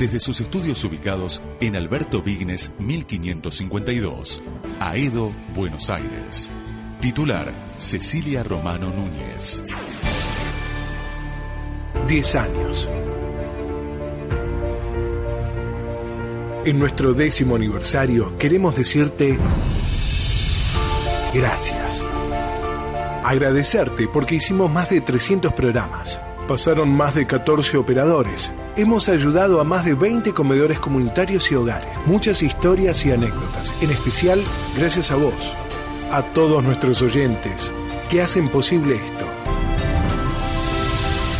Desde sus estudios ubicados en Alberto Vignes 1552, Aedo, Buenos Aires. Titular, Cecilia Romano Núñez. 10 años. En nuestro décimo aniversario queremos decirte gracias. Agradecerte porque hicimos más de 300 programas. Pasaron más de 14 operadores Hemos ayudado a más de 20 comedores comunitarios y hogares. Muchas historias y anécdotas, en especial gracias a vos, a todos nuestros oyentes que hacen posible esto.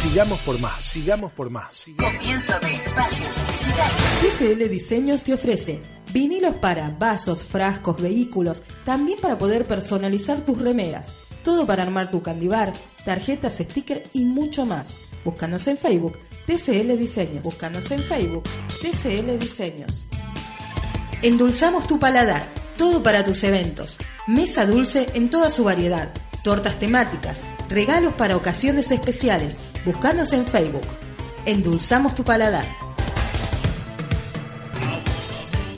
Sigamos por más, sigamos por más. Comienzo de espacio publicitario. TCL Diseños te ofrece vinilos para vasos, frascos, vehículos, también para poder personalizar tus remeras. Todo para armar tu candibar, tarjetas, sticker y mucho más. Búscanos en Facebook TCL Diseños. Búscanos en Facebook, TCL Diseños. Endulzamos tu paladar, todo para tus eventos. Mesa dulce en toda su variedad. Tortas temáticas, regalos para ocasiones especiales. Búscanos en Facebook. Endulzamos tu paladar.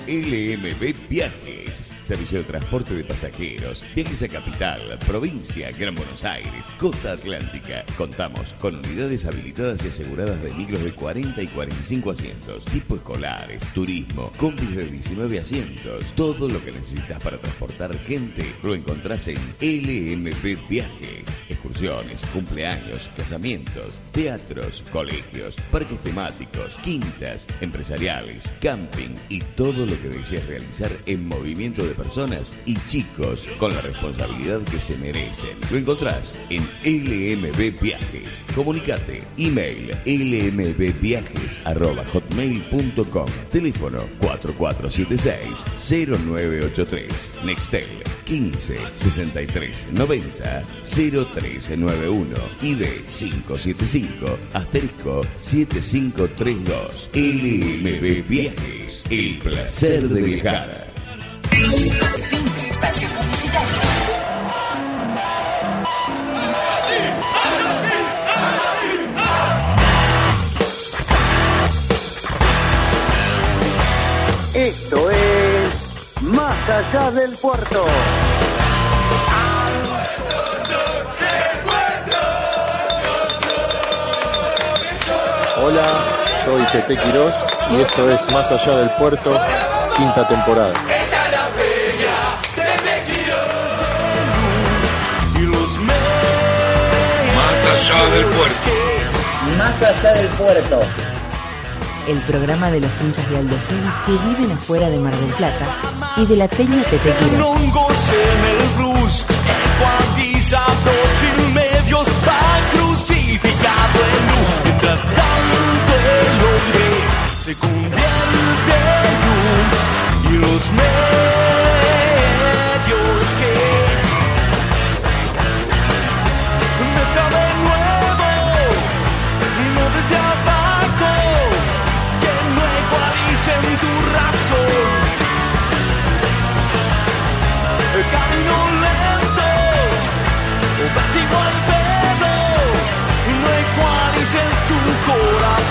LMB Viajes servicio de transporte de pasajeros, viajes a capital, provincia, Gran Buenos Aires, costa atlántica. Contamos con unidades habilitadas y aseguradas de micros de 40 y 45 asientos, tipo escolares, turismo, combis de 19 asientos. Todo lo que necesitas para transportar gente lo encontrás en LMB Viajes. Excursiones, cumpleaños, casamientos, teatros, colegios, parques temáticos, quintas, empresariales, camping y todo lo que deseas realizar en movimiento de personas y chicos con la responsabilidad que se merecen. Lo encontrás en LMB Viajes. Comunicate. Email lmbviajes.hotmail.com. Teléfono 4476-0983. Nextel 15 63 90 0391 ID 575 asterisco 7532 LMB Viajes el placer de viajar Fin de espacio publicitario. Esto es Más allá del puerto. Hola, soy Tete Quirós y esto es Más allá del puerto, quinta temporada. Más allá del puerto. Más allá del puerto. El programa de los hinchas de Aldo Civi que viven afuera de Mar del Plata y de la Peña Tetequira. Non Mientras tanto el hombre se convierte en luz y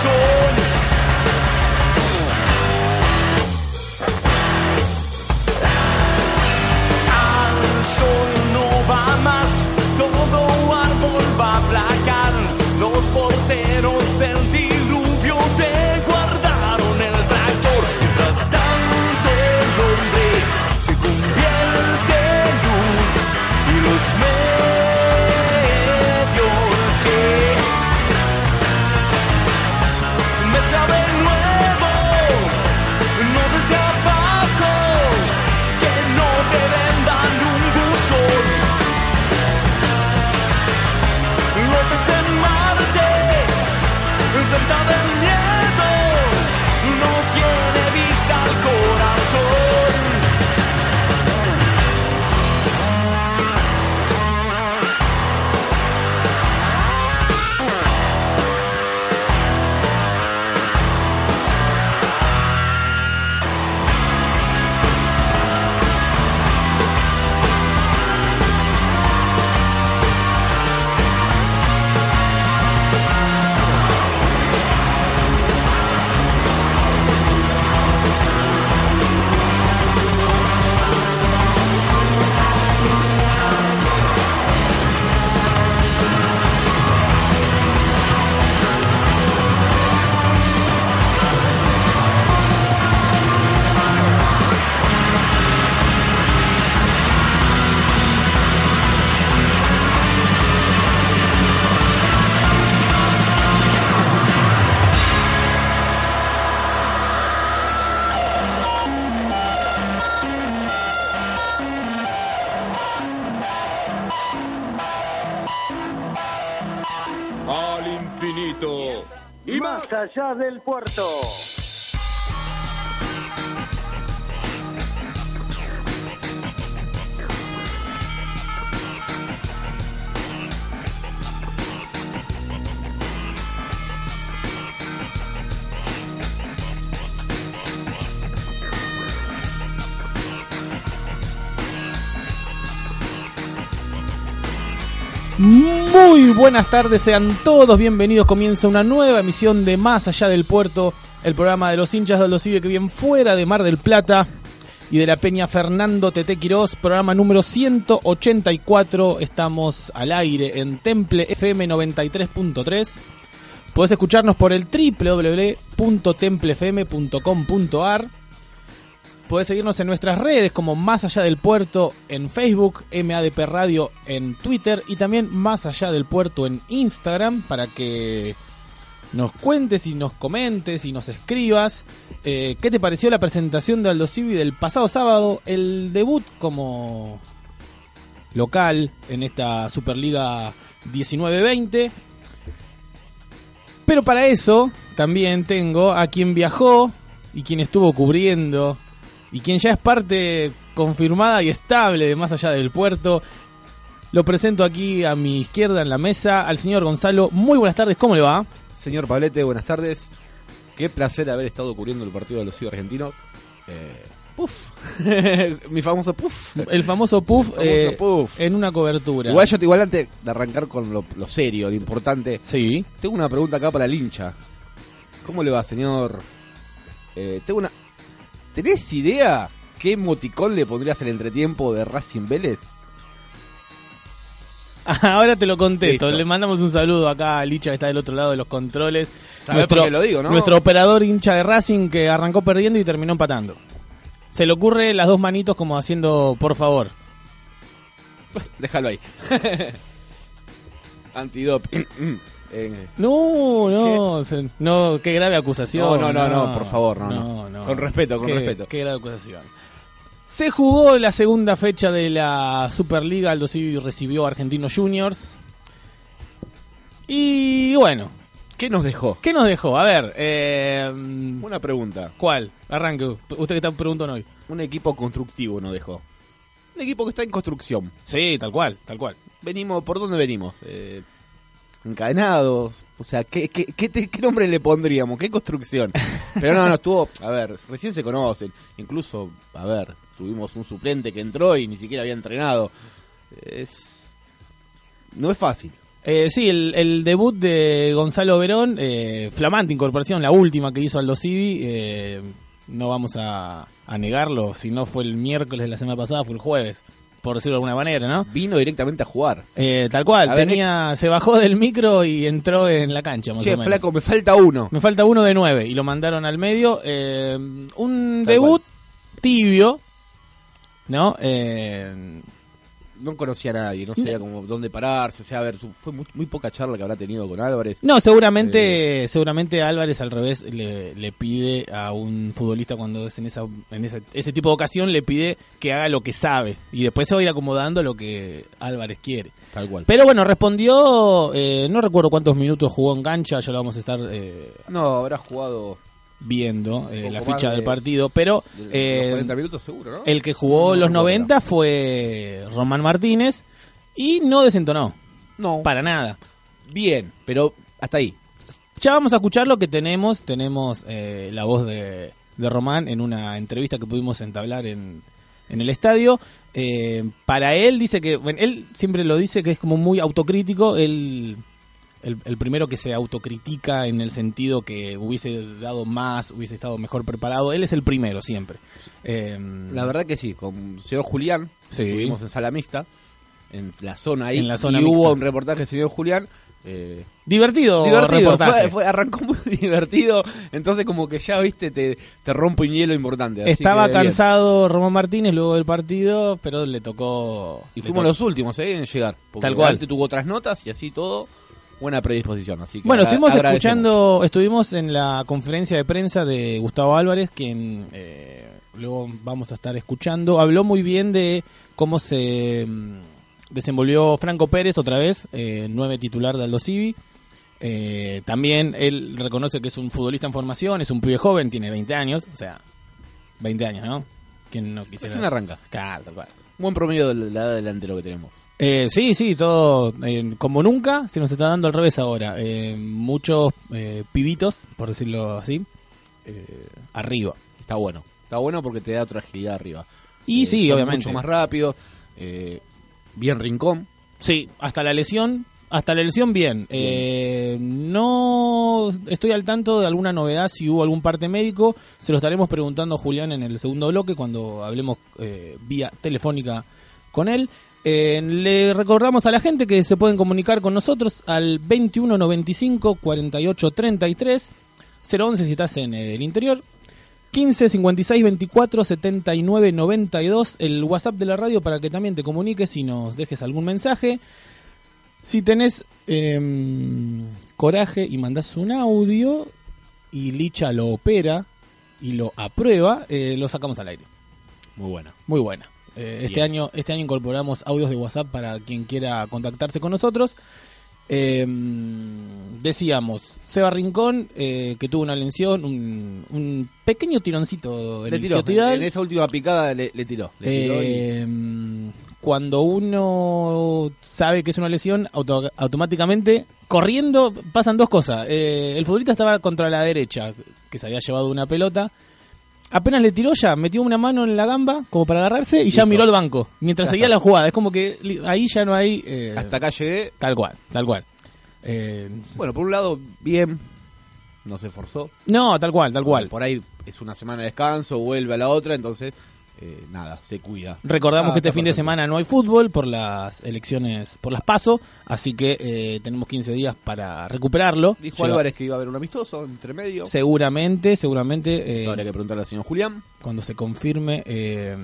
soul. Allá del puerto. Buenas tardes, sean todos bienvenidos. Comienza una nueva emisión de Más Allá del Puerto, el programa de los hinchas de los que viven fuera de Mar del Plata y de la Peña Fernando Tete Quirós, programa número 184. Estamos al aire en Temple FM 93.3. Podés escucharnos por el www.templefm.com.ar. Podés seguirnos en nuestras redes como Más Allá del Puerto en Facebook, MADP Radio en Twitter y también Más Allá del Puerto en Instagram para que nos cuentes y nos comentes y nos escribas eh, qué te pareció la presentación de Aldo Civi del pasado sábado, el debut como local en esta Superliga 19-20. Pero para eso también tengo a quien viajó y quien estuvo cubriendo y quien ya es parte confirmada y estable de más allá del puerto. Lo presento aquí a mi izquierda en la mesa al señor Gonzalo. Muy buenas tardes, ¿cómo le va? Señor Pablete, buenas tardes. Qué placer haber estado cubriendo el partido de los Argentinos. Eh, puff. mi famoso puff. El famoso puff, famoso eh, puff. en una cobertura. Igual yo igual antes de arrancar con lo, lo serio, lo importante. Sí. Tengo una pregunta acá para el hincha. ¿Cómo le va, señor? Eh, tengo una. ¿Tenés idea qué emoticón le pondrías al entretiempo de Racing Vélez? Ahora te lo contesto. Listo. Le mandamos un saludo acá a Licha que está del otro lado de los controles. ¿Sabés por qué lo digo, no? nuestro operador hincha de Racing que arrancó perdiendo y terminó empatando. Se le ocurre las dos manitos como haciendo por favor. Déjalo ahí. Antidoping. No, no, se- no, qué grave acusación. No, no, no, no, por favor, no, no. no. Con respeto, con Qué- respeto. Qué grave acusación. Se jugó la segunda fecha de la Superliga, Aldo Civi recibió a Argentinos Juniors. Y bueno, ¿Qué nos dejó? ¿qué nos dejó? A ver, eh, Una pregunta. ¿cuál? Arranque, usted que está preguntando hoy. Un equipo constructivo nos dejó. Un equipo que está en construcción. Sí, tal cual, tal cual. Venimos, ¿por dónde venimos? Eh, encadenados. O sea, ¿qué, qué, qué, nombre le pondríamos? ¿Qué construcción? Pero no, no, estuvo. A ver, recién se conocen. Incluso, a ver, tuvimos un suplente que entró y ni siquiera había entrenado. Es. No es fácil. Eh, sí, el, el debut de Gonzalo Verón, eh, flamante incorporación, la última que hizo Aldo Civi, eh, no vamos a, a negarlo, si no fue el miércoles de la semana pasada, fue el jueves, por decirlo de alguna manera, ¿no? Vino directamente a jugar. Eh, tal cual, A ver, tenía, se bajó del micro y entró en la cancha, más Che, o menos. flaco, me falta uno. Me falta uno de nueve y lo mandaron al medio. eh, un Tal debut tibio, ¿no? Eh, No conocía a nadie, no sabía cómo, dónde pararse. O sea, a ver, su- fue muy, muy poca charla que habrá tenido con Álvarez. No, Eh. seguramente, seguramente Álvarez al revés le, le pide a un futbolista cuando es en esa, en esa- ese tipo de ocasión le pide que haga lo que sabe y después se va a ir acomodando lo que Álvarez quiere. Tal cual. Pero bueno, respondió, eh, no recuerdo cuántos minutos jugó en cancha, ya lo vamos a estar eh, No, habrá jugado viendo eh, la ficha de- del partido, pero de- eh, 40 minutos seguro, ¿no? el que jugó No los recuerdo. 90 fue Román Martínez y no desentonó, No, para nada. bien, pero hasta ahí. Ya vamos a escuchar lo que tenemos. Tenemos eh, la voz de, de Román en una entrevista que pudimos entablar en, en el estadio. Eh, para él dice que, bueno, él siempre lo dice que es como muy autocrítico. Él, el, el primero que se autocritica en el sentido que hubiese dado más, hubiese estado mejor preparado. Él es el primero siempre. Eh, La verdad que sí, con el señor Julián, Sí. estuvimos en Sala Mixta, en la zona ahí, En la zona y mixta. hubo un reportaje del señor Julián. eh, divertido, divertido, reportaje. fue, fue- arrancó muy divertido, entonces como que ya, viste, te, te rompe un hielo importante. así Estaba que bien. cansado Román Martínez luego del partido, pero le tocó. Y le fuimos tocó- los últimos eh, en llegar. Porque Tal cual. tuvo otras notas y así todo, buena predisposición. Así que Bueno, estuvimos escuchando, estuvimos en la conferencia de prensa de Gustavo Álvarez, quien eh, luego vamos a estar escuchando. Habló muy bien de cómo se mm, desenvolvió Franco Pérez otra vez, eh, nueve titular de Aldo Civi. Eh, también él reconoce que es un futbolista en formación, es un pibe joven, tiene 20 años, o sea, 20 años, ¿no? ¿Quién no quisiera? Recién arranca. Claro, cual. Buen promedio de la edad delantero que tenemos. Eh, sí, sí, todo eh, como nunca se nos está dando al revés ahora. Eh, muchos eh, pibitos, por decirlo así, eh, arriba. Está bueno. Está bueno porque te da otra agilidad arriba. Y Eh, sí, obviamente. Mucho más rápido. eh, bien rincón. Sí, hasta la lesión, hasta la lesión bien. Eh, no estoy al tanto de alguna novedad, si hubo algún parte médico, se lo estaremos preguntando a Julián en el segundo bloque cuando hablemos eh, vía telefónica con él. Eh, le recordamos a la gente que se pueden comunicar con nosotros al 2195 4833 011 si estás en el interior 15 56 24 79 92 el WhatsApp de la radio para que también te comuniques y nos dejes algún mensaje. Si tenés em, coraje y mandás un audio y Licha lo opera y lo aprueba, eh, lo sacamos al aire. Muy buena. Muy buena. Eh, este año este año incorporamos audios de WhatsApp para quien quiera contactarse con nosotros. Eh, decíamos, Seba Rincón, eh, que tuvo una lesión, un, un pequeño tironcito en Le el tiró. En esa última picada le, le tiró. Le tiró y- Eh, cuando uno sabe que es una lesión, auto- automáticamente, corriendo, pasan dos cosas. Eh, el futbolista estaba contra la derecha, que se había llevado una pelota. Apenas le tiró ya, metió una mano en la gamba como para agarrarse y ya miró el banco. Mientras Ya seguía está. la jugada. Es como que li- ahí ya no hay... eh, Hasta acá llegué. Tal cual, tal cual. Eh, Bueno, por un lado, bien. No se esforzó. no, tal cual, tal cual. Por ahí es una semana de descanso, vuelve a la otra, entonces, eh, nada, se cuida. Recordamos Ah, que este fin de semana no hay fútbol por las elecciones, por las PASO, así que eh, tenemos 15 días para recuperarlo. Dijo Llega- Álvarez que iba a haber un amistoso entre medio. Seguramente, seguramente. eh, Habría que preguntarle al señor Julián. Cuando se confirme, eh,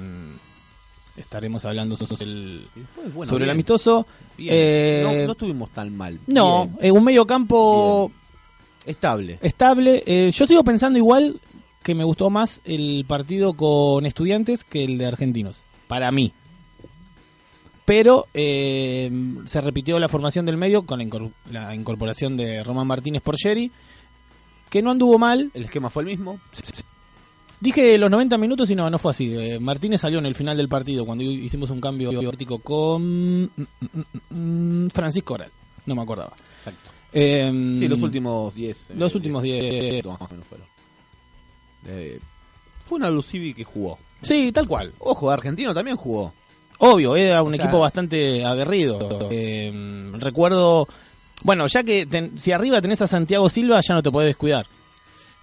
estaremos hablando sobre el, después, bueno, sobre el amistoso. Bien. Eh, no, no estuvimos tan mal. no, un medio campo Estable. estable. Eh, yo sigo pensando igual que me gustó más el partido con estudiantes que el de argentinos. Para mí. Pero eh, se repitió la formación del medio con la, incor- la incorporación de Román Martínez por Sherry, que no anduvo mal. El esquema fue el mismo. Dije los 90 minutos y no, no fue así. Eh, Martínez salió en el final del partido cuando hi- hicimos un cambio táctico con Francisco Oral. No me acordaba. Exacto. Eh, Sí, los últimos 10. Los últimos 10. Más o menos fueron. Eh, fue una Lucivi que jugó. Sí, tal cual. Ojo, Argentino también jugó. Obvio, era un O sea- equipo bastante aguerrido. Eh, recuerdo, bueno, ya que ten- si arriba tenés a Santiago Silva, ya no te podés descuidar.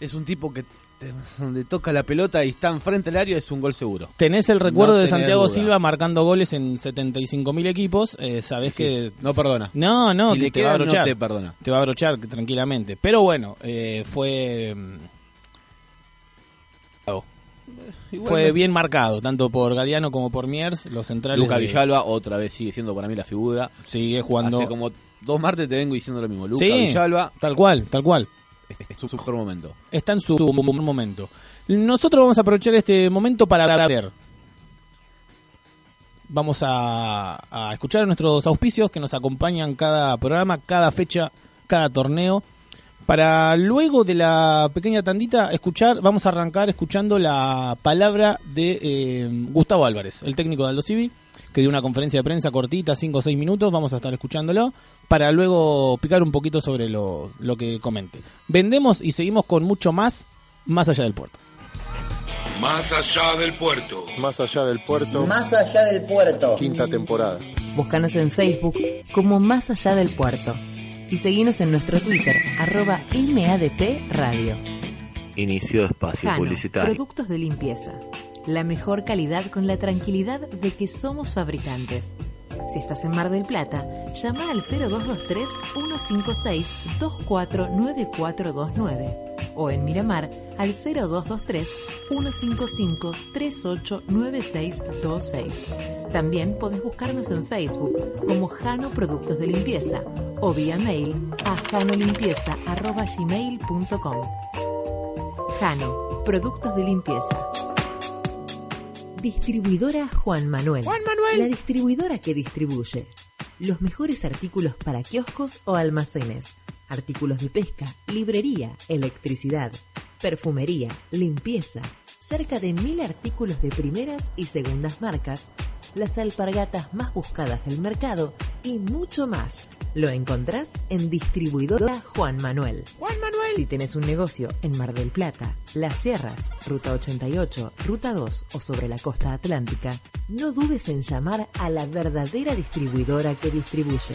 Es un tipo que te- donde toca la pelota y está enfrente del área es un gol seguro. Tenés el recuerdo No de Santiago duda. Silva marcando goles en 75.000 equipos. Eh, sabés Sí, que. no perdona. No, no, Si que te va a queda, no te perdona. Te va a abrochar tranquilamente. Pero bueno, eh, fue. Igual fue bien marcado, tanto por Galeano como por Miers, los centrales. Luca de- Villalba otra vez sigue siendo para mí la figura. Sigue jugando. Hace como dos martes te vengo diciendo lo mismo. Luca Sí, Villalba tal cual, tal cual. es, es su mejor momento. está en su momento. Nosotros vamos a aprovechar este momento para ver. Vamos a, a escuchar a nuestros auspicios que nos acompañan cada programa, cada fecha, cada torneo. Para luego de la pequeña tandita, escuchar, vamos a arrancar escuchando la palabra de eh, Gustavo Álvarez, el técnico de Aldo Civi, que dio una conferencia de prensa cortita, 5 o 6 minutos, vamos a estar escuchándolo, para luego picar un poquito sobre lo, lo que comente. Vendemos y seguimos con mucho más, más allá del puerto. Más allá del puerto. Más allá del puerto, Más allá del puerto. quinta temporada. Búscanos en Facebook como Más Allá del Puerto y seguinos en nuestro Twitter, arroba MADP Radio. Inicio espacio Jano, publicitario. Productos de limpieza. La mejor calidad con la tranquilidad de que somos fabricantes. Si estás en Mar del Plata, llama al 0223-156-249429 o en Miramar al 0223-155-389626. También podés buscarnos en Facebook como Jano Productos de Limpieza o vía mail a janolimpieza.gmail.com. Jano, productos de limpieza. Distribuidora Juan Manuel. Juan Manuel. La distribuidora que distribuye los mejores artículos para kioscos o almacenes. artículos de pesca, librería, electricidad, perfumería, limpieza, cerca de mil artículos de primeras y segundas marcas, las alpargatas más buscadas del mercado y mucho más. Lo encontrás en Distribuidora Juan Manuel. Juan Manuel. Si tenés un negocio en Mar del Plata, Las Sierras, Ruta 88, Ruta 2 o sobre la costa atlántica, no dudes en llamar a la verdadera distribuidora que distribuye.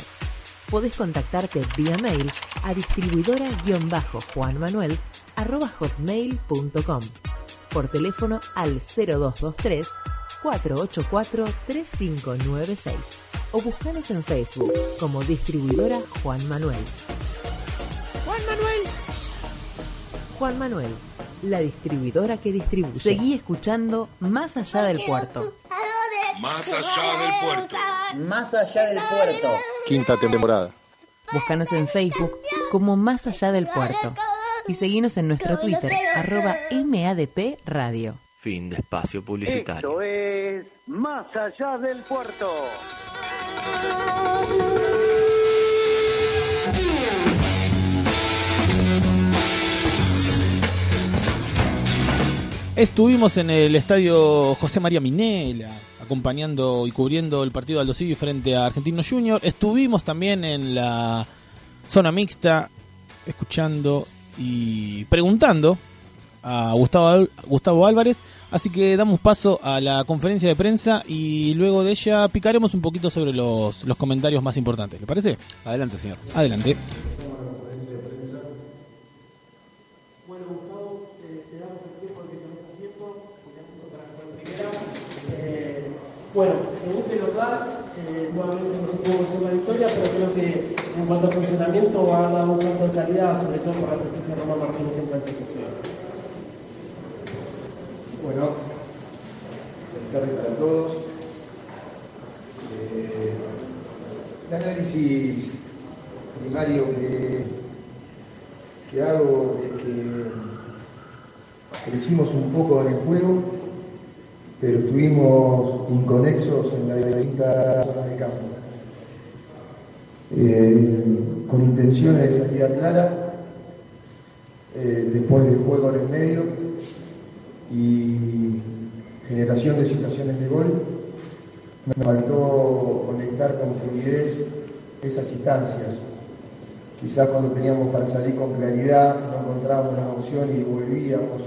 Podés contactarte vía mail a distribuidora-juanmanuel arroba hotmail.com por teléfono al 0223 484 3596 o buscanos en Facebook como distribuidora Juan Manuel. Juan Manuel. Juan Manuel, la distribuidora que distribuye. Seguí escuchando Más allá del puerto. Más allá del puerto. Más allá del puerto. Quinta temporada. Búscanos en Facebook como Más allá del puerto y seguinos en nuestro Twitter, arroba MADP Radio. Fin de espacio publicitario. Esto es Más allá del puerto. Estuvimos en el estadio José María Minela, acompañando y cubriendo el partido de Aldo Civi frente a Argentino Junior. Estuvimos también en la zona mixta, escuchando y preguntando a Gustavo, Al- Gustavo Álvarez. Así que damos paso a la conferencia de prensa y luego de ella picaremos un poquito sobre los, los comentarios más importantes. ¿Le parece? Adelante, señor. Adelante. Bueno, Gustavo, te damos el tiempo de que tomes asiento, porque has puesto para jugar primera. Eh, local, eh, nuevamente no se pudo conseguir la victoria, pero creo que en cuanto a funcionamiento ha dado un salto de calidad, sobre todo por la presencia de Román Martínez en la. Bueno, buenas tardes para todos. Eh, el análisis primario que, que hago es que crecimos un poco en el juego, pero estuvimos inconexos en las distintas zonas de campo. Eh, con intenciones de salida clara, eh, después del juego en el medio y generación de situaciones de gol, nos faltó conectar con fluidez esas instancias. Quizás cuando teníamos para salir con claridad no encontrábamos la opción y volvíamos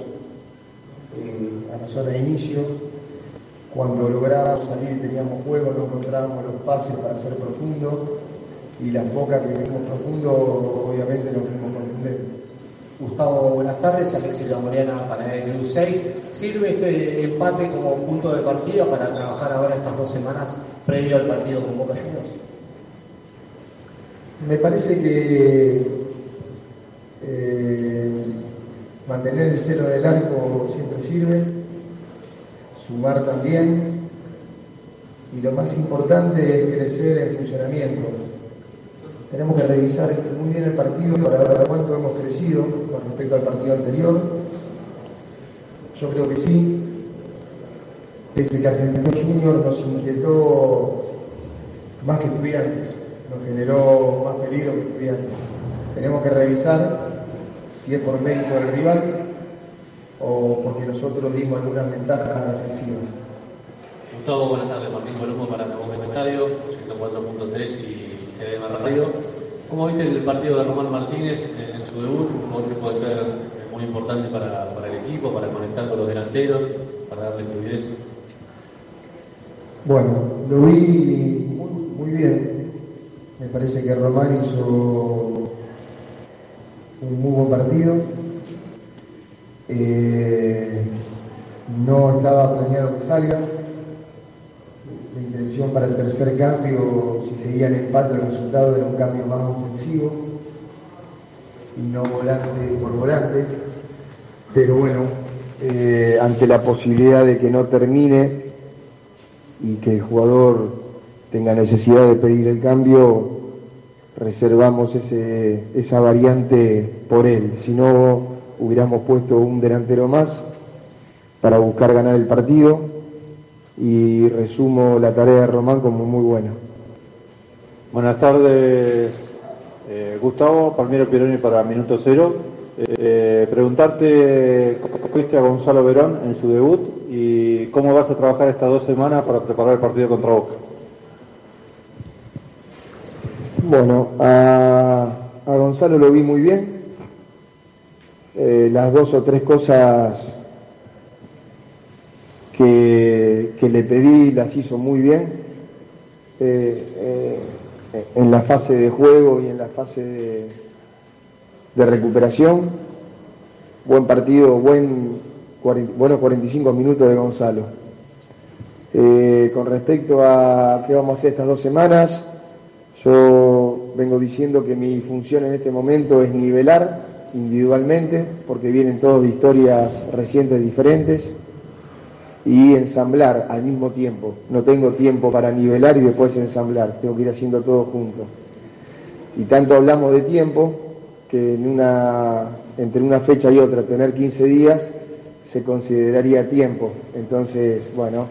eh, a la zona de inicio. Cuando lográbamos salir teníamos juego no encontrábamos los pases para ser profundo y las pocas que vimos profundo obviamente no fuimos contundentes. Gustavo, buenas tardes. Alexis Gamoriana para el News 6. ¿Sirve este empate como punto de partida para trabajar ahora estas dos semanas previo al partido con Boca Juniors? Me parece que eh, mantener el cero del arco siempre sirve, sumar también, y lo más importante es crecer en funcionamiento. Tenemos que revisar muy bien el partido para ver cuánto hemos crecido con respecto al partido anterior. Yo creo que sí. Desde que Argentino Junior nos inquietó más que estudiantes, nos generó más peligro que estudiantes. Tenemos que revisar si es por mérito del rival o porque nosotros dimos algunas ventajas defensivas. Gustavo, buenas tardes. Martín Colombo para Nuevo Comentario, 104.3 y GDM Radio. ¿Cómo viste el partido de Román Martínez en, en su debut? Un jugador que puede ser muy importante para, para el equipo, para conectar con los delanteros, para darle fluidez. Bueno, lo vi muy, muy bien. Me parece que Román hizo un muy buen partido. Eh, no estaba planeado que salga. La intención para el tercer cambio, si seguía en empate, el resultado era un cambio más ofensivo y no volante por volante. Pero bueno, eh, ante la posibilidad de que no termine y que el jugador tenga necesidad de pedir el cambio, reservamos ese, esa variante por él. Si no, hubiéramos puesto un delantero más para buscar ganar el partido y resumo la tarea de Román como muy buena. Buenas tardes, Eh, Gustavo, Palmiro Pironi para Minuto Cero. Eh, preguntarte cómo fuiste a Gonzalo Verón en su debut y cómo vas a trabajar estas dos semanas para preparar el partido contra Boca. Bueno, a, a Gonzalo lo vi muy bien. Eh, las dos o tres cosas que, que le pedí las hizo muy bien. Eh, eh, en la fase de juego y en la fase de, recuperación. Buen partido, buen, buenos 45 minutos de Gonzalo. Con respecto a qué vamos a hacer estas dos semanas, yo vengo diciendo que mi función en este momento es nivelar individualmente, porque vienen todos de historias recientes diferentes, y ensamblar al mismo tiempo. No tengo tiempo para nivelar y después ensamblar, tengo que ir haciendo todo junto. Y tanto hablamos de tiempo que en una, entre una fecha y otra tener 15 días se consideraría tiempo. Entonces, bueno,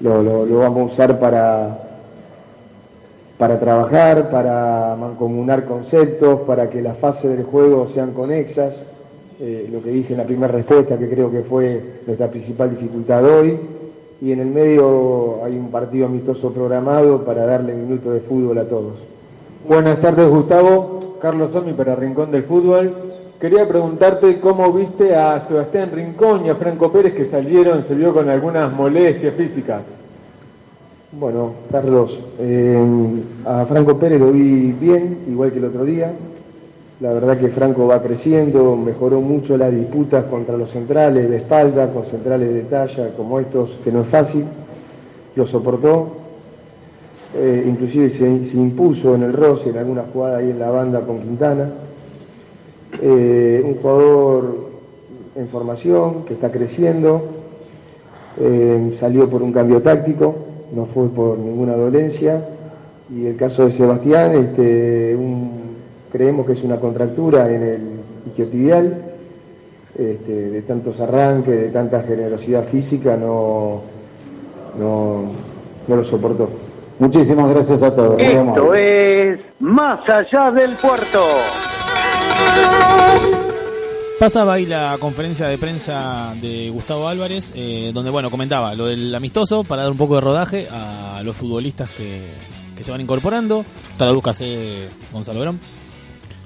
lo, lo- lo vamos a usar para, para trabajar, para mancomunar conceptos, para que las fases del juego sean conexas. Eh, lo que dije en la primera respuesta, que creo que fue nuestra principal dificultad hoy. Y en el medio hay un partido amistoso programado para darle minutos de fútbol a todos. Buenas tardes, Gustavo. Carlos Somi para Rincón del Fútbol. Quería preguntarte cómo viste a Sebastián Rincón y a Franco Pérez que salieron, se vio con algunas molestias físicas. Bueno, Carlos, eh, a Franco Pérez lo vi bien, igual que el otro día. La verdad que Franco va creciendo, mejoró mucho las disputas contra los centrales de espalda, con centrales de talla como estos, que no es fácil. Lo soportó. Eh, inclusive se, se impuso en el roce en alguna jugada ahí en la banda con Quintana. Eh, un jugador en formación que está creciendo, eh, salió por un cambio táctico, no fue por ninguna dolencia. Y el caso de Sebastián, este, un- creemos que es una contractura en el isquiotibial, este, de tantos arranques, de tanta generosidad física, no, no, no lo soportó. Muchísimas gracias a todos. Esto es Más allá del puerto. Pasaba ahí la conferencia de prensa de Gustavo Álvarez, eh, donde bueno comentaba lo del amistoso para dar un poco de rodaje a los futbolistas que, que se van incorporando. Tradúzcase Gonzalo Verón,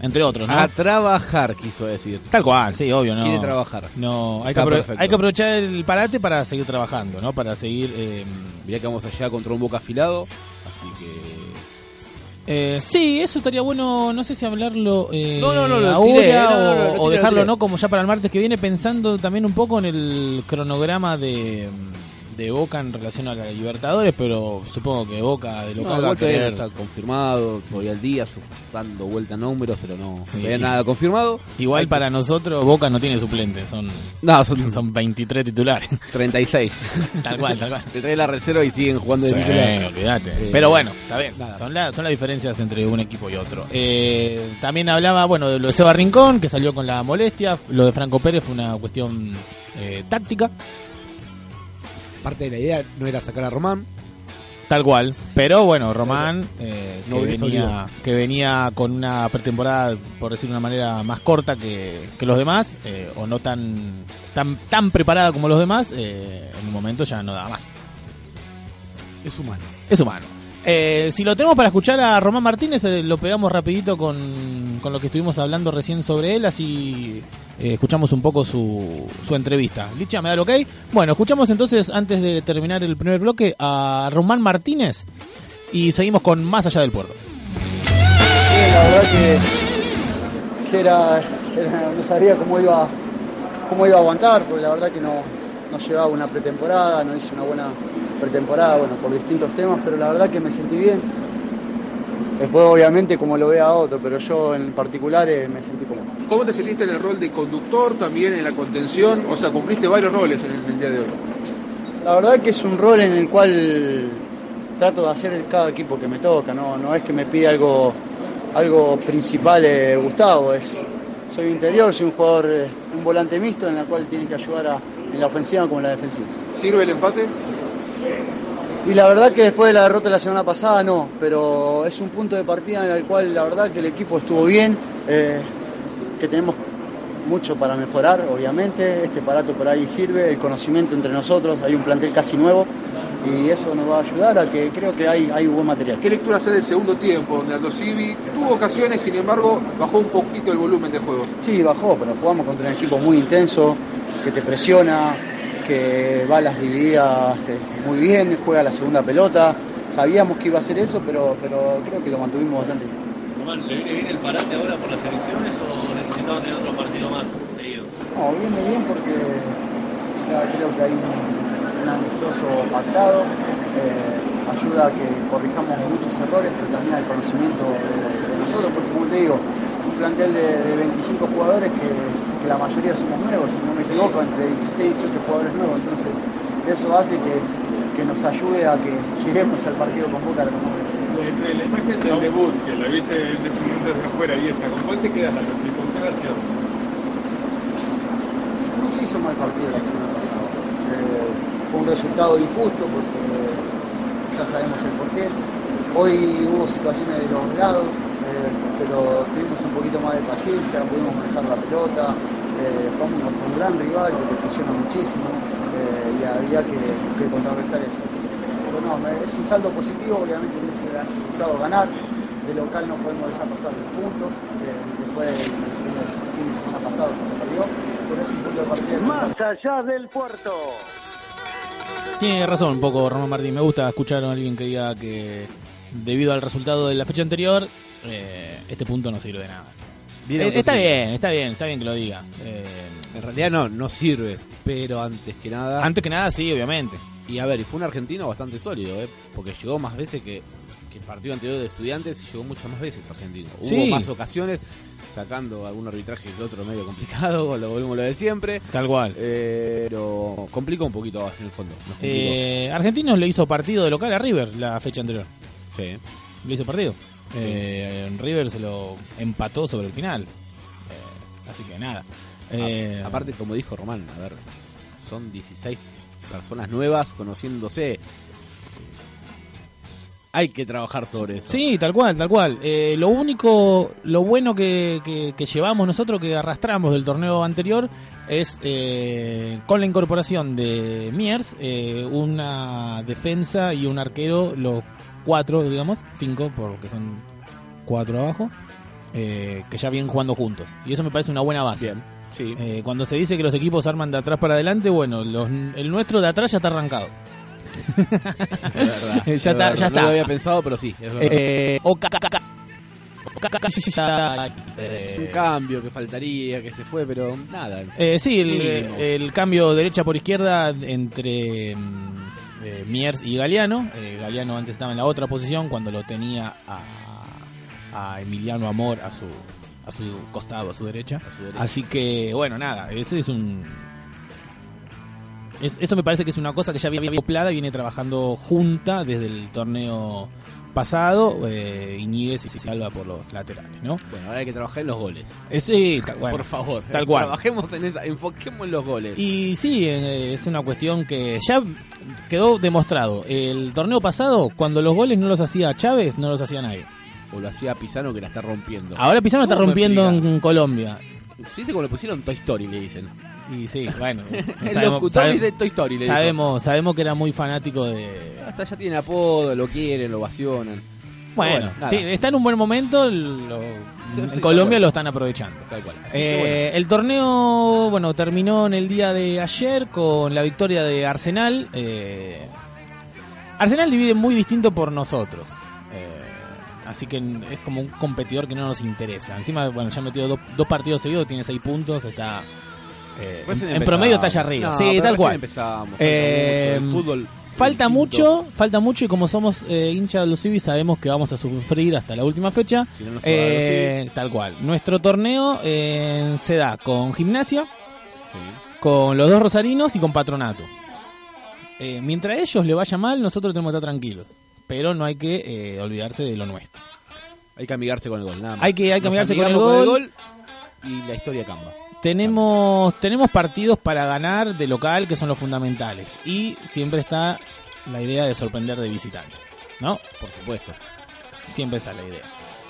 entre otros, ¿no? A trabajar, quiso decir. Tal cual, sí, obvio, ¿no? Quiere trabajar. No, hay que, hay aprovechar el parate para seguir trabajando, ¿no? Para seguir. Eh, Mirá que vamos allá contra un boca afilado, así que. Eh, sí, eso estaría bueno, no sé si hablarlo eh, No, no, ahora tiré, o, dejarlo. ¿no? Como ya para el martes que viene, pensando también un poco en el cronograma de, de Boca en relación a la Libertadores, pero supongo que Boca de No, local va igual a todavía querer. no está confirmado, todavía al día, dando vuelta números, pero no, Sí. nada confirmado. Igual Hay para nosotros Boca no tiene suplentes, son, No, son, son 23 titulares. 36. tal cual, tal cual. Te trae la reserva y siguen jugando de Sí, olvídate. Eh, Pero bueno, está bien. nada. Son, la- son las diferencias entre un equipo y otro. Eh, también hablaba, bueno, de lo de Seba Rincón, que salió con la molestia. Lo de Franco Pérez fue una cuestión eh, táctica, Parte de la idea no era sacar a Román. tal cual. Pero bueno, Román, eh, que, venía, que venía con una pretemporada, por decirlo de una manera, más corta que, que los demás, eh, o no tan, tan, tan preparada como los demás, eh, en un momento ya no daba más. Es humano. Es humano. Eh, si lo tenemos para escuchar a Román Martínez, lo pegamos rapidito con, con lo que estuvimos hablando recién sobre él, así eh, escuchamos un poco su, su entrevista. Licha, ¿me da el ok? Bueno, escuchamos entonces, antes de terminar el primer bloque, a Román Martínez y seguimos con Más Allá del Puerto. Sí, la verdad que, era- no sabía cómo iba, cómo iba a aguantar, porque la verdad que no, no llevaba una pretemporada, no hice una buena pretemporada, bueno, por distintos temas, pero la verdad que me sentí bien. Después obviamente como lo vea otro, pero yo en particular eh, me sentí cómodo. ¿Cómo te saliste en el rol de conductor, también en la contención? O sea, cumpliste varios roles en el, en el día de hoy. La verdad que es un rol en el cual trato de hacer cada equipo que me toca, no, no es que me pide algo, algo principal eh, Gustavo, es, soy interior, soy un jugador, eh, un volante mixto en la cual tiene que ayudar a, en la ofensiva como en la defensiva. ¿Sirve el empate? Y la verdad que después de la derrota de la semana pasada no, pero es un punto de partida en el cual la verdad que el equipo estuvo bien, eh, que tenemos mucho para mejorar, obviamente, este aparato por ahí sirve, el conocimiento entre nosotros, hay un plantel casi nuevo y eso nos va a ayudar a que creo que hay, hay buen material. ¿Qué lectura hace del segundo tiempo, donde Aldo Civi tuvo ocasiones, sin embargo, bajó un poquito el volumen de juego? Sí, bajó, pero jugamos contra un equipo muy intenso, que te presiona, que va a las divididas eh, muy bien, juega la segunda pelota. Sabíamos que iba a hacer eso, pero, pero creo que lo mantuvimos bastante bien. Román, ¿le viene bien el parate ahora por las elecciones o necesitaba tener otro partido más seguido? No, viene bien porque ya creo que hay un, un amistoso pactado, eh, ayuda a que corrijamos muchos errores, pero también al conocimiento de, de nosotros, porque como te digo, un plantel de, de 25 jugadores que, que, la mayoría somos nuevos, si no me equivoco, entre 16 y 18 jugadores nuevos, entonces eso hace que, que nos ayude a que lleguemos al partido con Boca de la. Entre la imagen del debut, que la viste en ese momento desde afuera y esta, ¿con cuál te quedas, Aldo? ¿Sí? ¿Con qué versión? No se hizo mal partido la semana pasada. Eh, fue un resultado injusto porque ya sabemos el porqué. Hoy hubo situaciones de los lados, pero tuvimos un poquito más de paciencia, pudimos manejar la pelota, eh, jugamos contra un gran rival que te presiona muchísimo eh, y había que, que contrarrestar eso. Pero no, es un saldo positivo, obviamente me hubiese gustado ganar, de local no podemos dejar pasar los puntos, eh, después del fin de fin de semana pasado que se perdió, pero es un punto de partida. Más allá del puerto. Tiene razón un poco Ramón Martín. Me gusta escuchar a alguien que diga que debido al resultado de la fecha anterior, eh, este punto no sirve de nada. Eh, está bien, está bien, está bien que lo diga. Eh, En realidad no, no sirve, pero antes que nada... antes que nada, sí, obviamente. Y a ver, y fue un argentino bastante sólido, ¿eh? porque llegó más veces que, que el partido anterior de estudiantes y llegó muchas más veces argentino. Sí. Hubo más ocasiones, sacando algún arbitraje que otro medio complicado, lo volvemos lo de siempre. Tal cual. Eh, pero complicó un poquito en el fondo. Eh, Argentinos le hizo partido de local a River la fecha anterior. Sí. Le hizo partido. Eh, River se lo empató sobre el final. Eh, así que nada. Eh, A- aparte, como dijo Román, a ver, son 16 personas nuevas conociéndose. Hay que trabajar sobre eso. Sí, tal cual, tal cual. Eh, lo único, lo bueno que, que- que llevamos nosotros, que arrastramos del torneo anterior, es eh, con la incorporación de Miers, eh, una defensa y un arquero, los cuatro, digamos, cinco, porque son cuatro abajo, eh, que ya vienen jugando juntos. Y eso me parece una buena base. Bien, sí. Eh, cuando se dice que los equipos arman de atrás para adelante, bueno, los- el nuestro de atrás ya está arrancado. Verdad, ya es está, verdad. ya No está. lo había pensado, pero sí, es. Eh, o Es un cambio que faltaría, que se fue, pero nada. eh, sí, el, el cambio derecha por izquierda entre eh, Miers y Galeano. Eh, Galeano antes estaba en la otra posición cuando lo tenía a, a Emiliano Amor a su a su costado, a su derecha. derecha. Así que, bueno, nada, ese es un... es- eso me parece que es una cosa que ya viene acoplada y viene trabajando junta desde el torneo pasado. Eh, Iñiguez y Salva por los laterales, ¿no? Bueno, ahora hay que trabajar en los goles. Eh, sí, bueno, Por favor, Tal cual. Trabajemos en esa, enfoquemos en los goles. Y sí, eh, es una cuestión que ya quedó demostrado. El torneo pasado, cuando los goles no los hacía Chávez, no los hacía nadie. O lo hacía Pisano que la está rompiendo. Ahora Pizarro está ¿Cómo me rompiendo en Colombia. ¿Viste cómo le pusieron Toy Story, le dicen? Y sí, bueno. El locutor dice Toy Story, le dijo. sabemos, sabemos que era muy fanático de... Hasta ya tiene apodo, lo quieren, lo ovacionan. Bueno, está en un buen momento, lo- Sí, en sí, Colombia lo están aprovechando. Tal cual. Eh, El torneo, bueno, terminó en el día de ayer con la victoria de Arsenal. Eh, Arsenal divide muy distinto por nosotros. Eh, así que es como un competidor que no nos interesa. Encima, bueno, ya metió do- dos partidos seguidos, tiene seis puntos, está... eh, en, en promedio está allá arriba. No, sí, tal cual. empezamos, Eh, mucho. El fútbol Falta distinto. mucho, falta mucho y como somos eh, hinchas de los Civis sabemos que vamos a sufrir hasta la última fecha. Si no nos juega Eh, tal cual. Nuestro torneo eh, se da con gimnasia, Sí. con los dos rosarinos y con patronato. Mientras a ellos le vaya mal, nosotros tenemos que estar tranquilos. Pero no hay que olvidarse de lo nuestro. Hay que amigarse con el gol, nada más. Hay que- hay que amigarse con el amigamos gol. y la historia cambia. Tenemos, tenemos partidos para ganar de local que son los fundamentales. Y siempre está la idea de sorprender de visitante, ¿no? Por supuesto. Siempre esa es la idea.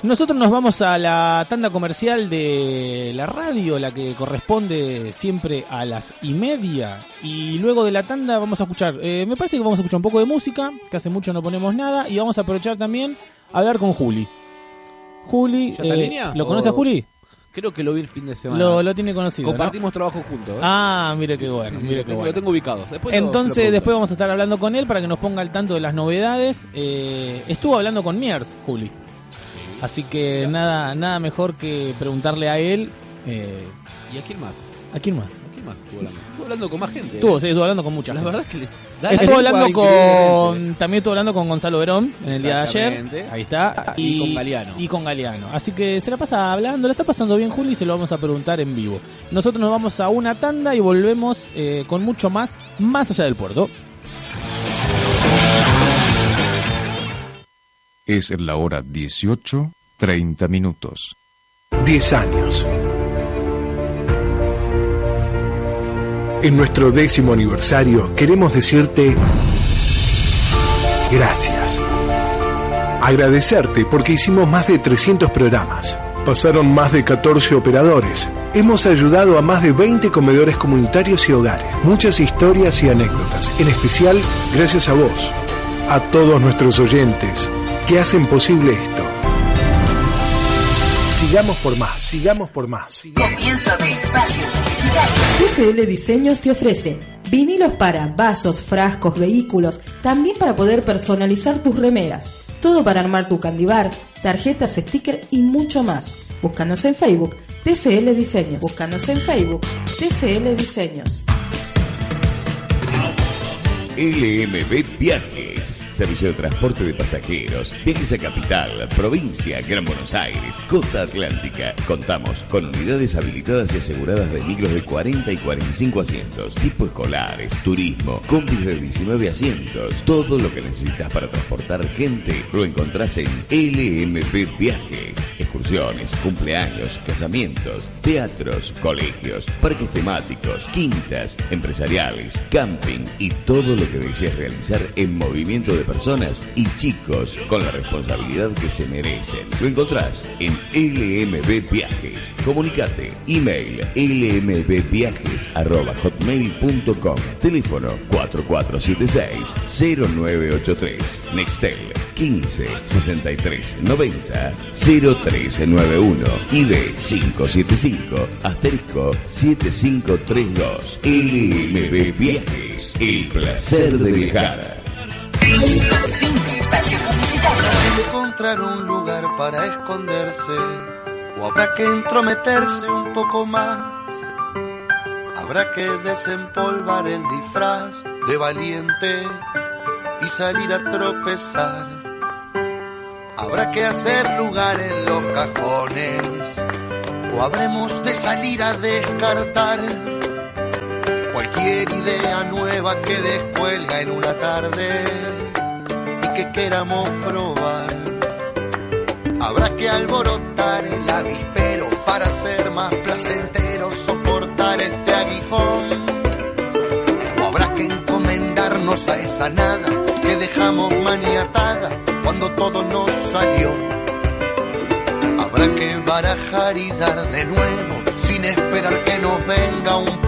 Nosotros nos vamos a la tanda comercial de la radio, la que corresponde siempre a las y media. Y luego de la tanda vamos a escuchar, eh, me parece que vamos a escuchar un poco de música, que hace mucho no ponemos nada, y vamos a aprovechar también a hablar con Juli. Juli, ¿Ya está en eh? ¿lo conoce a ¿O- Juli? Creo que lo vi el fin de semana. Lo, lo tiene conocido. ¿no? Compartimos trabajo juntos. ¿eh? Ah, mire qué bueno, mire lo, qué tengo, bueno. lo tengo ubicado. Después lo- se lo Entonces, después vamos a estar hablando con él para que nos ponga al tanto de las novedades. Eh, estuvo hablando con Miers, Juli. Así que nada nada mejor que preguntarle a él. eh, ¿Y a quién más? ¿A quién más? ¿A quién más estuvo hablando? Estuvo hablando con más gente. Estuvo, sí, estuvo hablando con mucha La gente. verdad es que le da Estuvo lengua hablando con. También estuvo hablando con Gonzalo Verón en el día de ayer. Exactamente. Ahí está. Y con Galeano. Y con Galeano. Así que se la pasa hablando, la está pasando bien Juli y se lo vamos a preguntar en vivo. Nosotros nos vamos a una tanda y volvemos eh, con mucho más, más allá del puerto. Es la hora 18, 30 minutos. 10 años. En nuestro décimo aniversario queremos decirte gracias. Agradecerte porque hicimos más de 300 programas. Pasaron más de 14 operadores. Hemos ayudado a más de 20 comedores comunitarios y hogares. Muchas historias y anécdotas. En especial, gracias a vos. A todos nuestros oyentes que hacen posible esto. Sigamos por más, sigamos por más. Comienzo de espacio publicitario. TCL Diseños te ofrece vinilos para vasos, frascos, vehículos, también para poder personalizar tus remeras. Todo para armar tu candibar, tarjetas, sticker y mucho más. Búscanos en Facebook, TCL Diseños. Búscanos en Facebook, TCL Diseños. LMB Viajes, servicio de transporte de pasajeros, viajes a capital, provincia, Gran Buenos Aires, costa atlántica. Contamos con unidades habilitadas y aseguradas de micros de 40 y 45 asientos, tipo escolares, turismo, combis de 19 asientos. Todo lo que necesitas para transportar gente lo encontrás en LMB Viajes. Excursiones, cumpleaños, casamientos, teatros, colegios, parques temáticos, quintas, empresariales, camping y todo lo que deseas realizar en movimiento de personas y chicos con la responsabilidad que se merecen. Lo encontrás en LMB Viajes. Comunicate. Email lmbviajes.hotmail.com Teléfono 4476-0983 Nextel 15 63 90 0391 ID 575 asterisco 7532 LMB Viajes. El placer de viajar. Fin de espacio encontrar un lugar para esconderse o habrá que entrometerse un poco más. Habrá que desempolvar el disfraz de valiente y salir a tropezar. Habrá que hacer lugar en los cajones o habremos de salir a descartar cualquier idea nueva que descuelga en una tarde que queramos probar. Habrá que alborotar el avispero para ser más placentero, soportar este aguijón. O habrá que encomendarnos a esa nada que dejamos maniatada cuando todo nos salió. Habrá que barajar y dar de nuevo sin esperar que nos venga un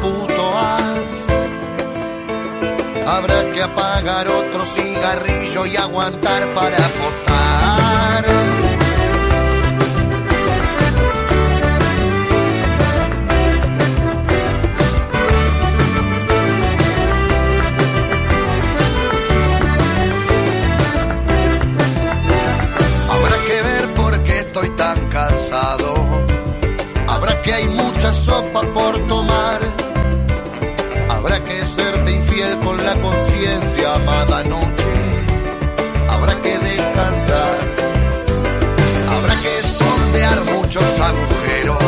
Habrá que apagar otro cigarrillo y aguantar para apostar. Habrá que ver por qué estoy tan cansado. Habrá que hay mucha sopa por tomar. Conciencia amada noche. Habrá que descansar. Habrá que sondear muchos agujeros.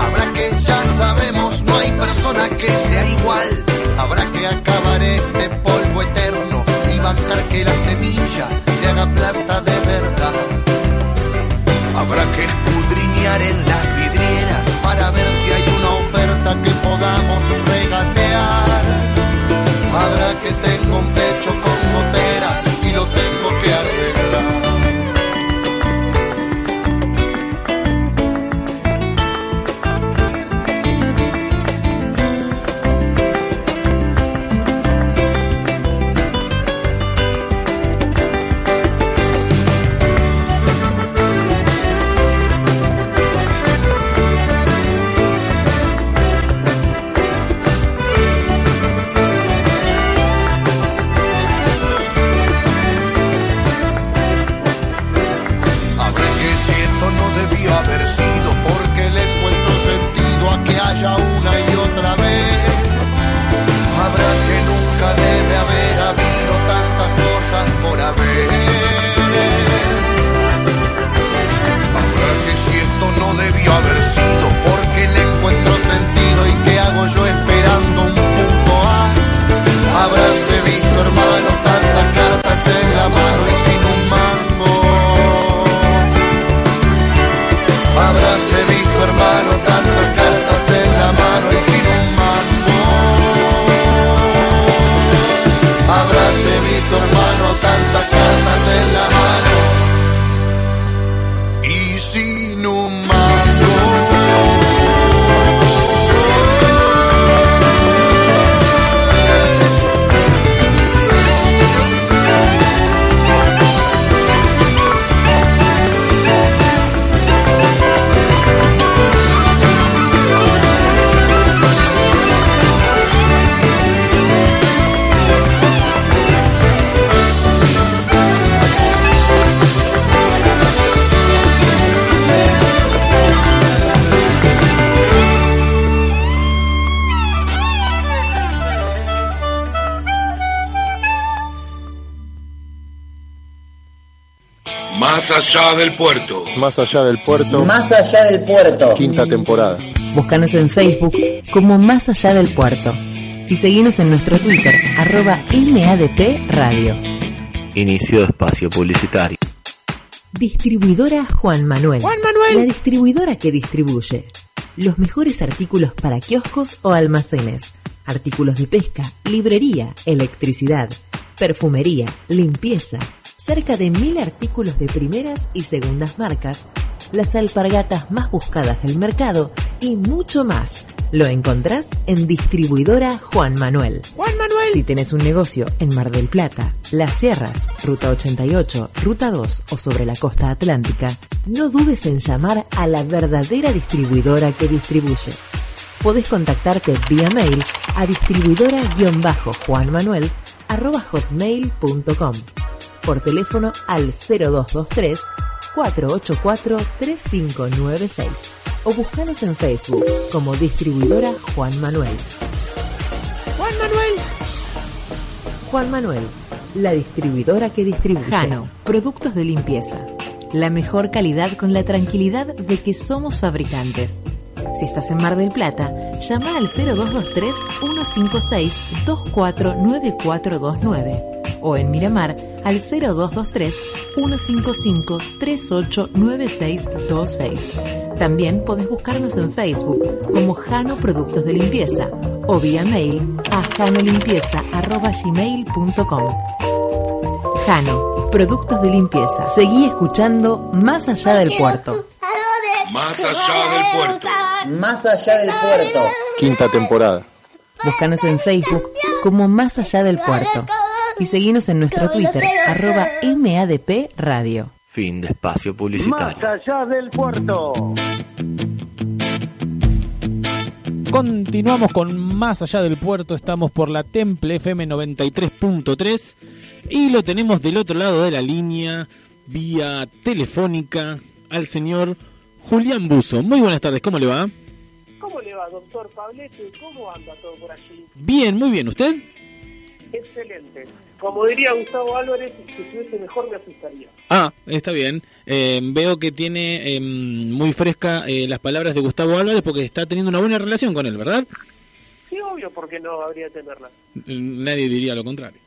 Habrá que ya sabemos no hay persona que sea igual. Habrá que acabar este polvo eterno y bancar que la semilla se haga planta de verdad. Habrá que escudriñar en que tengo allá del puerto. Más allá del puerto. Más allá del puerto. Quinta temporada. Búscanos en Facebook como Más allá del puerto y seguinos en nuestro Twitter, arroba MADP Radio. Inicio de espacio publicitario. Distribuidora Juan Manuel. Juan Manuel. La distribuidora que distribuye los mejores artículos para kioscos o almacenes. Artículos de pesca, librería, electricidad, perfumería, limpieza. Cerca de mil artículos de primeras y segundas marcas. Las alpargatas más buscadas del mercado y mucho más. Lo encontrás en Distribuidora Juan Manuel. Juan Manuel. Si tenés un negocio en Mar del Plata, Las Sierras, Ruta 88, Ruta 2 o sobre la costa atlántica, no dudes en llamar a la verdadera distribuidora que distribuye. Podés contactarte vía mail a distribuidora-juanmanuel arroba hotmail.com por teléfono al 0223 484 3596 o buscanos en Facebook como distribuidora Juan Manuel. Juan Manuel. Juan Manuel, la distribuidora que distribuye. Jano, productos de limpieza. La mejor calidad con la tranquilidad de que somos fabricantes. Si estás en Mar del Plata, llama al 0223 156 249429 o en Miramar al 0223 155 389626. También podés buscarnos en Facebook como Jano Productos de Limpieza o vía mail a janolimpieza.gmail.com. Jano, Productos de Limpieza. Seguí escuchando Más Allá del Puerto. Más allá del puerto. Más allá del puerto. Quinta temporada. Búscanos en Facebook como Más Allá del Puerto y seguinos en nuestro Twitter, arroba MADP Radio. Fin de espacio publicitario. Más allá del puerto. Continuamos con Más allá del puerto, estamos por la Temple FM 93.3 y lo tenemos del otro lado de la línea, vía telefónica, al señor Julián Buzo. Muy buenas tardes, ¿cómo le va? ¿Cómo le va, doctor Pablete? ¿Cómo anda todo por allí? Bien, muy bien, ¿usted? Excelente. Como diría Gustavo Álvarez, si estuviese mejor me asustaría. Ah, está bien. Eh, veo que tiene eh, muy fresca eh, las palabras de Gustavo Álvarez porque está teniendo una buena relación con él, ¿verdad? Sí, obvio, porque no habría tenerla. Nadie diría lo contrario.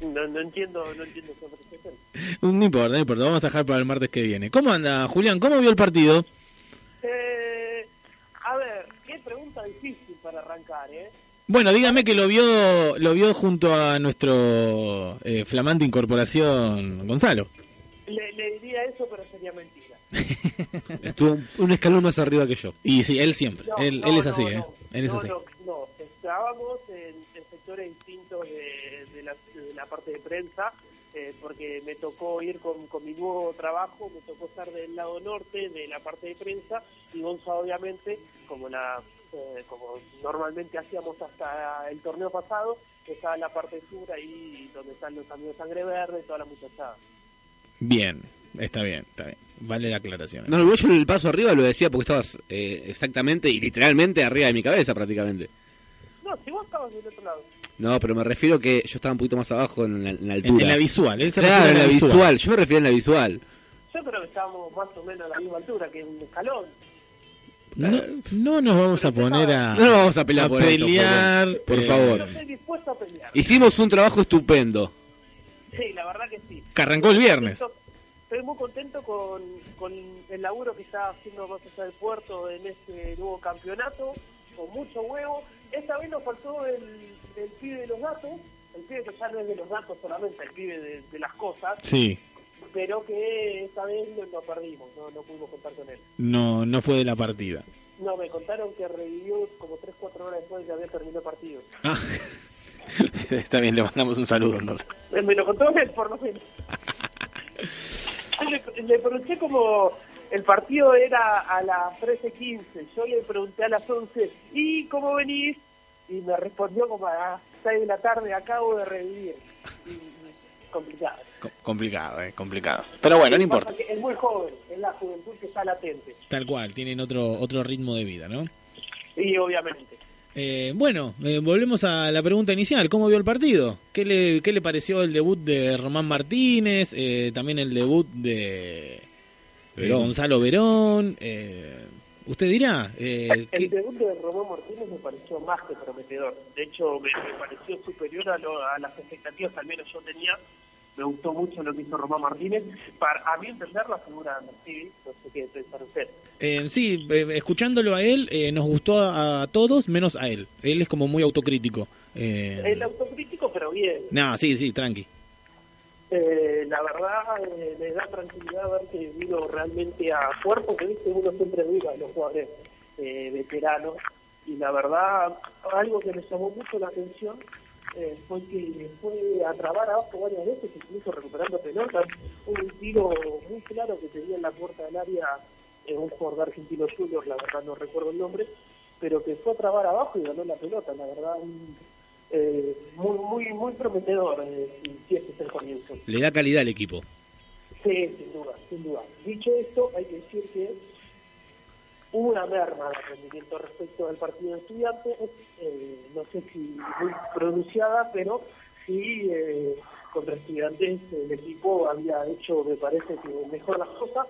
No, no entiendo, no entiendo su apreciación. No importa, no importa, vamos a dejar para el martes que viene. ¿Cómo anda, Julián? ¿Cómo vio el partido? Eh, a ver, qué pregunta difícil para arrancar, ¿eh? Bueno, dígame que lo vio lo vio junto a nuestro eh, flamante incorporación Gonzalo. Le, le diría eso, pero sería mentira. Estuvo un- un escalón más arriba que yo. Y sí, él siempre. No, él, no, él es así, no. ¿eh? Él es no, así. No, no, estábamos en, en sectores distintos de, de la, de la parte de prensa, eh, porque me tocó ir con, con mi nuevo trabajo, me tocó estar del lado norte de la parte de prensa, y Gonza obviamente, como la eh, como normalmente hacíamos hasta el torneo pasado, estaba en la parte sur, ahí donde están los amigos de Sangre Verde, toda la muchachada. Bien, está bien, está bien. Vale la aclaración. No, yo en el paso arriba lo decía porque estabas eh, exactamente y literalmente arriba de mi cabeza prácticamente. No, si vos estabas del otro lado. No, pero me refiero que yo estaba un poquito más abajo en la, en la altura. en la visual, él se Claro, refiere en la visual. Yo me refiero en la visual. Yo creo que estábamos más o menos a la misma altura que un escalón. No, no nos vamos a poner a, No nos vamos a pelear por esto, pelear, por- por eh, favor. Yo estoy dispuesto a pelear. Hicimos un trabajo estupendo. Sí, la verdad que sí. Que arrancó el viernes. Estoy- Estoy muy contento con, con el laburo que está haciendo más allá del puerto en este nuevo campeonato, con mucho huevo. Esta vez nos faltó el, el pibe de los datos, el pibe que ya no es de los datos solamente, el pibe de, de las cosas, Sí, pero que esta vez lo, perdimos, no, no pudimos contar con él. no, no fue de la partida. No, me contaron que revivió como 3-4 horas después de había terminado el partido. Ah. Está bien, le mandamos un saludo entonces. Eh, Me lo contó él, por lo menos. Yo le, le pregunté como el partido era a las 13.15. Yo le pregunté a las 11, ¿y cómo venís? Y me respondió como a las 6 de la tarde, acabo de revivir. Y complicado. Co- complicado, eh, complicado. Pero bueno, no importa. que Es muy joven, es la juventud que está latente. Tal cual, tienen otro otro ritmo de vida, ¿no? Y obviamente. Eh, bueno, eh, volvemos a la pregunta inicial. ¿Cómo vio el partido? ¿Qué le, qué le pareció el debut de Román Martínez? Eh, también el debut de, de. Gonzalo Verón. Eh, ¿Usted dirá? Eh, El ¿qué- debut de Román Martínez me pareció más que prometedor. De hecho, me, me pareció superior a, lo- a las expectativas que al menos yo tenía. Me gustó mucho lo que hizo Román Martínez. Para a mí entender la figura de Mercedes, no sé qué pensar usted. eh, sí, eh, escuchándolo a él, eh, nos gustó a, a todos menos a él. Él es como muy autocrítico. Eh, El autocrítico, pero bien. no, sí, sí, tranqui. Eh, la verdad, eh, me da tranquilidad ver que vino realmente a cuerpo, que viste, uno siempre de los jugadores eh, veteranos. Y la verdad, algo que me llamó mucho la atención eh, fue que fue a trabar abajo varias veces, incluso recuperando pelotas. Un tiro muy claro que tenía en la puerta del área eh, un jugador Argentino Junior, la verdad no recuerdo el nombre, pero que fue a trabar abajo y ganó la pelota. La verdad, un- eh, muy muy muy prometedor, eh, si, este es el comienzo. Le da calidad al equipo. Sí, sin duda, sin duda. Dicho esto, hay que decir que hubo una merma de rendimiento respecto al partido de estudiantes, eh, no sé si muy pronunciada, pero sí eh, contra estudiantes el equipo había hecho, me parece que mejor las cosas.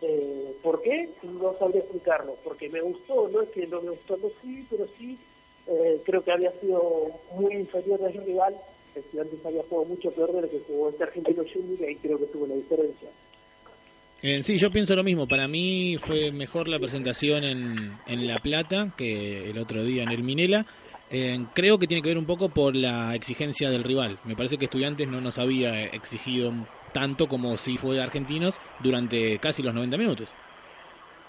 Eh, ¿Por qué? No sabría explicarlo, porque me gustó, no es que no me gustó, no sí, pero sí eh, creo que había sido muy inferior al rival. Estudiantes había jugado mucho peor de lo que jugó este argentino Junior y creo que tuvo la diferencia. Eh, sí, yo pienso lo mismo. Para mí fue mejor la presentación en, en La Plata que el otro día en el Minela. Eh, creo que tiene que ver un poco por la exigencia del rival. Me parece que Estudiantes no nos había exigido tanto como si fue de Argentinos durante casi los 90 minutos.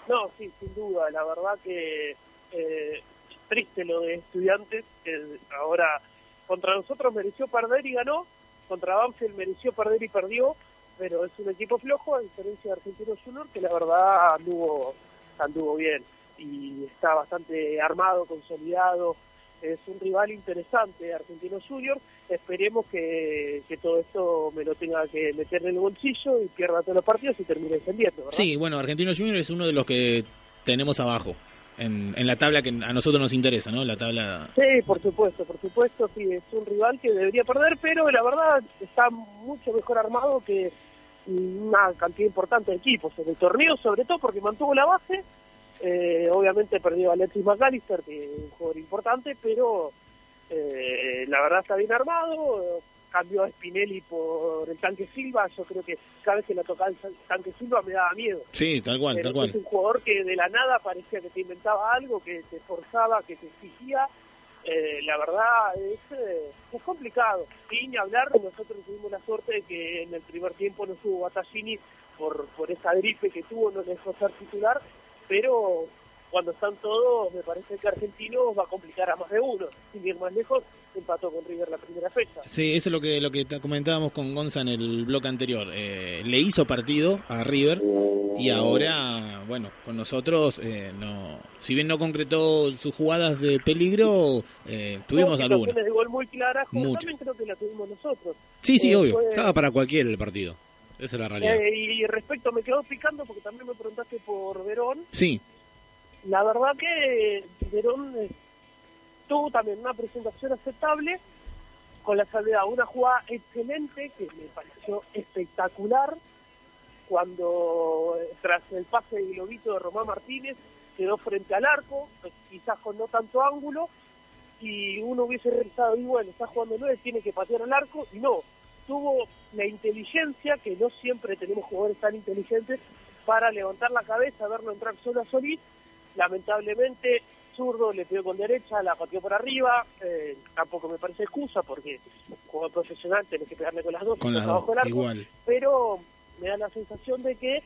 No, sí, sin duda. La verdad que eh, triste lo de estudiantes. que ahora contra nosotros mereció perder y ganó. Contra Banfield mereció perder y perdió. Pero es un equipo flojo, a diferencia de Argentinos Junior, que la verdad anduvo, anduvo bien. Y está bastante armado, consolidado. Es un rival interesante, Argentinos Junior. Esperemos que, que todo esto me lo tenga que meter en el bolsillo y pierda todos los partidos y termine descendiendo. ¿verdad? Sí, bueno, Argentinos Junior es uno de los que tenemos abajo. En, en la tabla que a nosotros nos interesa, ¿no? La tabla Sí, por supuesto, por supuesto, sí, es un rival que debería perder, pero la verdad está mucho mejor armado que una cantidad importante de equipos en el torneo, sobre todo porque mantuvo la base, eh, obviamente perdió a Alexis McAllister, que es un jugador importante, pero eh, la verdad está bien armado, cambió a Spinelli por el tanque Silva, yo creo que cada vez que la tocaba el tanque Silva me daba miedo. Sí, tal cual, Pero tal cual. Es un jugador que de la nada parecía que te inventaba algo, que te forzaba, que te exigía. Eh, la verdad es, eh, es complicado. Y ni hablar, nosotros tuvimos la suerte de que en el primer tiempo no estuvo Battaglini por, por esa gripe que tuvo, no dejó ser titular, pero cuando están todos, me parece que Argentino va a complicar a más de uno. Sin ir más lejos, empató con River la primera fecha. Sí, eso es lo que lo que comentábamos con Gonza en el bloque anterior. Eh, le hizo partido a River y ahora, bueno, con nosotros, eh, no, si bien no concretó sus jugadas de peligro, eh, tuvimos Tuvo algunas. de gol muy claras, también creo que la tuvimos nosotros. Sí, sí, Eh, obvio. fue- Estaba para cualquiera el partido. Esa es la realidad. Eh, y respecto, me quedó picando porque también me preguntaste por Verón. Sí, La verdad que Verón eh, tuvo también una presentación aceptable, con la salvedad, una jugada excelente que me pareció espectacular, cuando eh, tras el pase de globito de Román Martínez quedó frente al arco, pues, quizás con no tanto ángulo, y uno hubiese realizado, y bueno, está jugando nueve, tiene que patear al arco, y no, tuvo la inteligencia, que no siempre tenemos jugadores tan inteligentes, para levantar la cabeza, verlo entrar solo a Solís, lamentablemente zurdo le pegó con derecha, la pateó por arriba, eh, tampoco me parece excusa porque como profesional tenés que pegarle con las dos, con las dos, igual. pero me da la sensación de que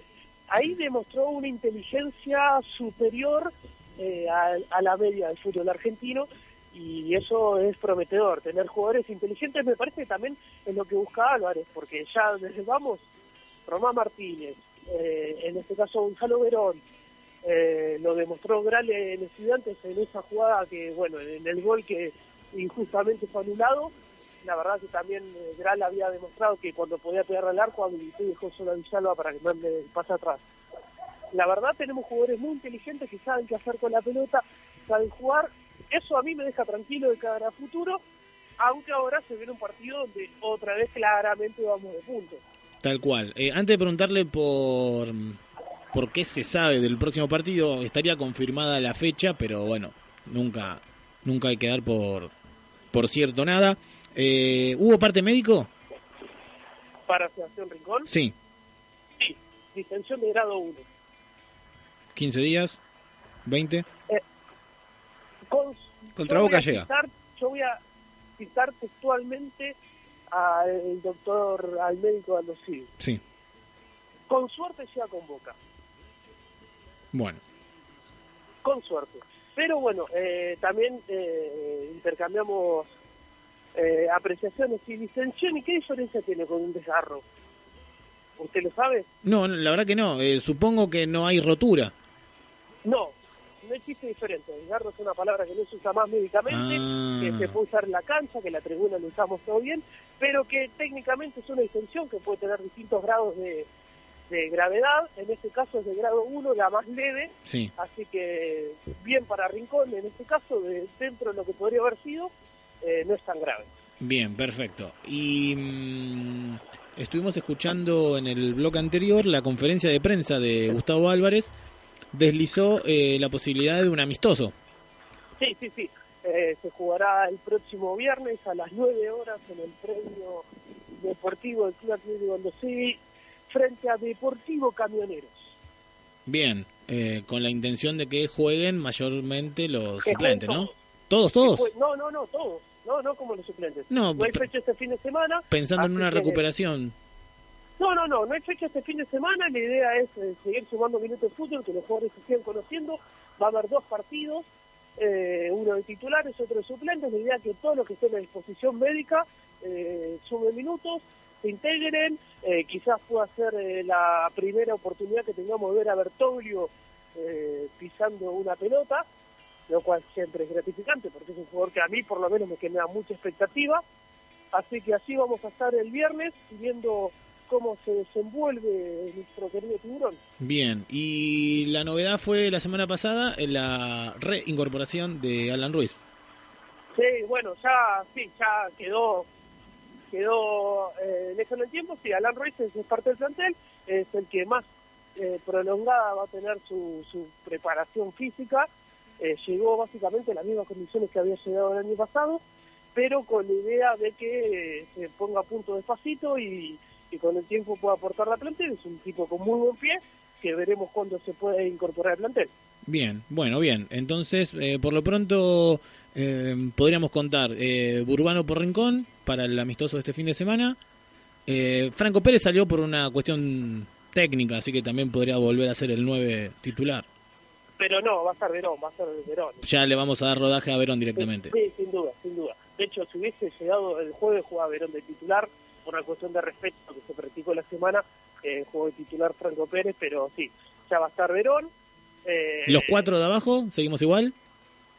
ahí demostró una inteligencia superior eh, a, a la media del fútbol argentino y eso es prometedor. Tener jugadores inteligentes me parece que también es lo que busca Álvarez, porque ya desde vamos, Román Martínez, eh, en este caso Gonzalo Verón, eh, lo demostró Grale en Estudiantes en esa jugada que, bueno, en el gol que injustamente fue anulado. La verdad que también eh, Gral había demostrado que cuando podía pegar al arco habilitó y dejó solo a Villalba para que mande pase atrás. La verdad tenemos jugadores muy inteligentes que saben qué hacer con la pelota, saben jugar eso a mí me deja tranquilo de cara a futuro, aunque ahora se viene un partido donde otra vez claramente vamos de punto. Tal cual. Eh, antes de preguntarle por, por qué se sabe del próximo partido, estaría confirmada la fecha, pero bueno, nunca, nunca hay que dar por, por cierto nada. Eh, ¿Hubo parte médico? Para Sebastián Rincón, Sí, sí, distensión de grado 1. 15 días, 20. Con, Contra Boca llega. citar- yo voy a citar textualmente al doctor, al médico Aldosí. Sí, Con suerte llega con Boca, bueno. con suerte. Pero bueno, eh, también eh, intercambiamos eh, apreciaciones y distensión. ¿Y qué diferencia tiene con un desgarro? ¿Usted lo sabe? No, la verdad que no. Eh, supongo que no hay rotura. No, no existe diferencia. Desgarro es una palabra que no se usa más médicamente, Ah. que se puede usar en la cancha, que en la tribuna lo usamos todo bien, pero que técnicamente es una distensión que puede tener distintos grados de, de gravedad. En este caso es de grado 1, la más leve. Sí. Así que bien para Rincón, en este caso, de, dentro de lo que podría haber sido, eh, no es tan grave. Bien, perfecto. Y mm, estuvimos escuchando en el blog anterior la conferencia de prensa de Gustavo Álvarez. Deslizó eh, la posibilidad de un amistoso. Sí, sí, sí. Eh, se jugará el próximo viernes a las 9 horas en el premio deportivo del Club Atlético Aldosí frente a Deportivo Camioneros. Bien, eh, con la intención de que jueguen mayormente los Que suplentes, ¿no? Todos, todos. No, no, no, todos. No, no como los suplentes. No, hay pe- fecha este fin de semana. Pensando en una recuperación. No, no, no, no hay fecha este fin de semana. La idea es eh, seguir sumando minutos de fútbol, que los jugadores se sigan conociendo. Va a haber dos partidos, eh, uno de titulares, otro de suplentes. La idea es que todos los que estén a disposición médica eh, sumen minutos, se integren. eh, quizás pueda ser eh, la primera oportunidad que tengamos de ver a Bertoglio eh, pisando una pelota, lo cual siempre es gratificante, porque es un jugador que a mí por lo menos me genera mucha expectativa. Así que así vamos a estar el viernes viendo cómo se desenvuelve nuestro querido tiburón. Bien, y la novedad fue la semana pasada en la reincorporación de Alan Ruiz. Sí, bueno, ya sí, ya quedó quedó eh, lejos en el tiempo. Sí, Alan Ruiz es, parte del plantel, es el que más eh, prolongada va a tener su, su preparación física. Eh, llegó básicamente en las mismas condiciones que había llegado el año pasado, pero con la idea de que eh, se ponga a punto despacito y, y con el tiempo pueda aportar la plantel. Es un tipo con muy buen pie que veremos cuándo se puede incorporar al plantel. Bien, bueno, bien. Entonces, eh, por lo pronto, eh, podríamos contar eh, Burbano por Rincón para el amistoso de este fin de semana. Eh, Franco Pérez salió por una cuestión técnica, así que también podría volver a ser el 9 titular. Pero no, va a ser Verón, va a ser Verón. Ya le vamos a dar rodaje a Verón directamente. Sí, sin duda, sin duda. De hecho, si hubiese llegado el jueves, jugaba Verón de titular, por una cuestión de respeto que se practicó la semana, eh, jugó de titular Franco Pérez, pero sí, ya va a estar Verón. Eh, Los cuatro de abajo, seguimos igual.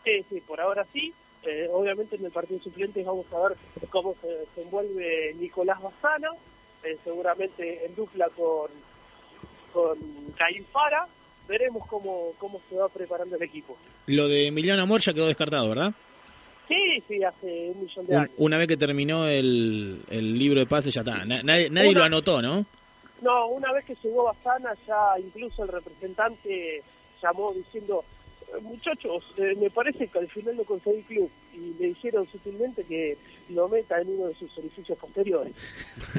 Sí, sí, por ahora sí. Eh, obviamente en el partido suplente vamos a ver cómo se desenvuelve Nicolás Bazana, eh, seguramente en dupla con, con Caín Fara. Veremos cómo, cómo se va preparando el equipo. Lo de Emiliano Amor ya quedó descartado, ¿verdad? Sí, sí, hace un millón de años. una vez que terminó el, el libro de pases, ya está. Na- nadie nadie Una- lo anotó, ¿no? No, una vez que llegó Bazana, ya incluso el representante llamó diciendo, "Eh, muchachos, eh, me parece que al final lo conseguí club. Y le dijeron sutilmente que lo meta en uno de sus orificios posteriores.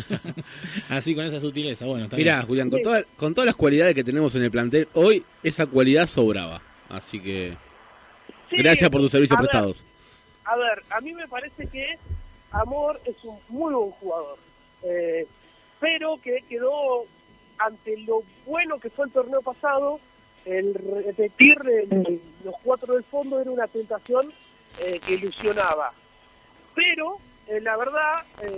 Así con esa sutileza, bueno. está Mirá, bien. Julián, con, toda- con todas las cualidades que tenemos en el plantel, hoy esa cualidad sobraba. Así que Sí, gracias por tus servicios a ver, prestados. A ver, a mí me parece que Amor es un muy buen jugador, eh, pero que quedó ante lo bueno que fue el torneo pasado, el repetir el- los cuatro del fondo era una tentación eh, que ilusionaba. Pero, eh, la verdad, eh,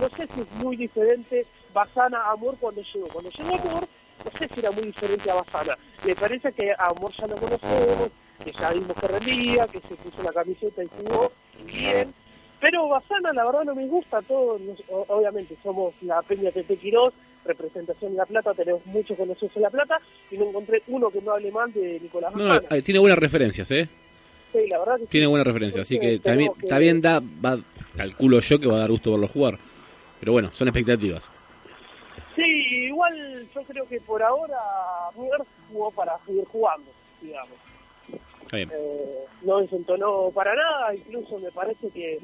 no sé si es muy diferente Basana a Amor cuando llegó. Cuando llegó Amor, no sé si era muy diferente a Basana. Me parece que Amor ya lo conocemos, que ya vimos que rendía, que se puso la camiseta y jugó bien. Pero Basana, la verdad, no me gusta. Todos, obviamente, somos la Peña Tete Quirós, representación de La Plata, tenemos muchos conocidos en La Plata, y no encontré uno que no hable mal de Nicolás No, eh, tiene buenas referencias, ¿eh? Sí, la verdad que Tiene sí. buena referencia, así que Entonces, también, que- bien, da, va, calculo yo que va a dar gusto verlo jugar. Pero bueno, son expectativas. Sí, igual yo creo que por ahora Mier jugó para seguir jugando, digamos. Bien. Eh, no desentonó para nada, incluso me parece que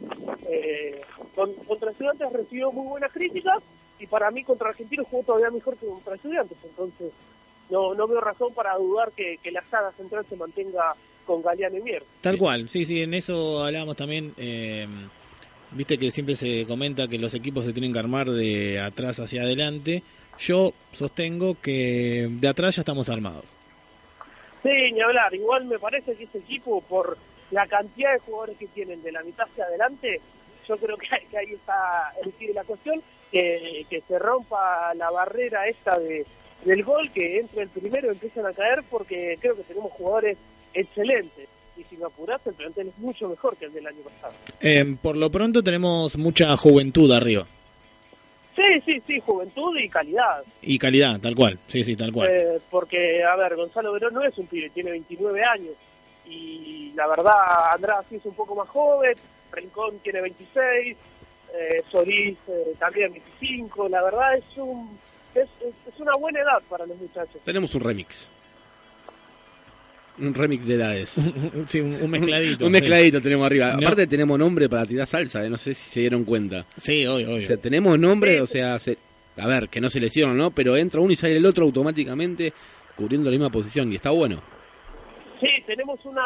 eh, con- contra Estudiantes recibió muy buenas críticas y para mí contra Argentinos jugó todavía mejor que contra Estudiantes, entonces no, no veo razón para dudar que, que la saga central se mantenga con Galeano y Mier. Tal cual, sí, sí, en eso hablábamos también. eh, Viste que siempre se comenta que los equipos se tienen que armar de atrás hacia adelante. Yo sostengo que de atrás ya estamos armados. Sí, ni hablar. Igual me parece que este equipo, por la cantidad de jugadores que tienen de la mitad hacia adelante, yo creo que, ahí- que ahí está el de la cuestión, que, que se rompa la barrera esta de, del gol, que entre el primero y empiezan a caer, porque creo que tenemos jugadores excelentes. Y si me apuras, el plantel es mucho mejor que el del año pasado. Eh, por lo pronto tenemos mucha juventud arriba. Sí, sí, sí, juventud y calidad. Y calidad, tal cual. Sí, sí, tal cual. Eh, porque, a ver, Gonzalo Verón no es un pibe, tiene 29 años. Y la verdad, Andrade sí es un poco más joven, Rincón tiene 26, eh, Solís eh, también 25. La verdad es un es, es, es una buena edad para los muchachos. Tenemos un remix. Un remix de edades. sí, un, un mezcladito. un mezcladito tenemos arriba. No. Aparte tenemos nombre para tirar salsa, eh, no sé si se dieron cuenta. Sí, obvio, obvio. O sea, tenemos nombre, o sea, se- a ver, que no se lesionan, ¿no? Pero entra uno y sale el otro automáticamente cubriendo la misma posición y está bueno. Sí, tenemos una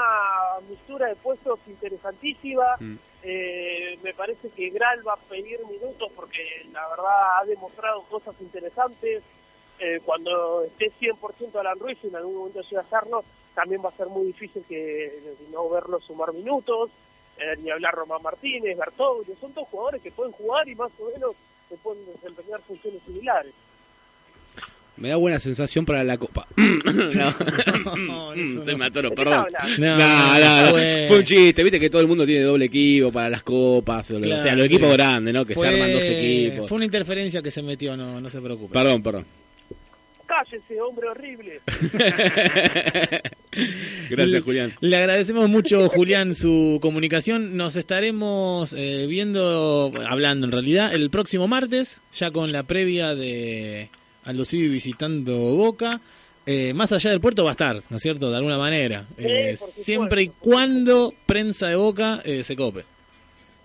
mixtura de puestos interesantísima. Mm. Eh, me parece que Gral va a pedir minutos porque la verdad ha demostrado cosas interesantes. Eh, cuando esté 100% Alan Ruiz, y en algún momento llega a estarlo, también va a ser muy difícil que no verlo sumar minutos. Eh, ni hablar Román Martínez, Bertoglio, son todos jugadores que pueden jugar y más o menos se pueden desempeñar funciones similares. Me da buena sensación para la copa. no, atoró, ¿De qué perdón. No, No, no, no, fue- un chiste, viste que todo el mundo tiene doble equipo para las copas, o, sea, los sí. equipos grandes, ¿no? Que Fue- se arman dos equipos. Fue una interferencia que se metió, no, no se preocupe. Perdón, perdón. Cállese, hombre horrible. Gracias, Le- Julián. Le agradecemos mucho, Julián, su comunicación. Nos estaremos eh, viendo, hablando en realidad, el próximo martes, ya con la previa de Aldo Civi visitando Boca. Eh, más allá del puerto va a estar, ¿no es cierto? De alguna manera. Eh, siempre y cuando prensa de Boca eh, se cope.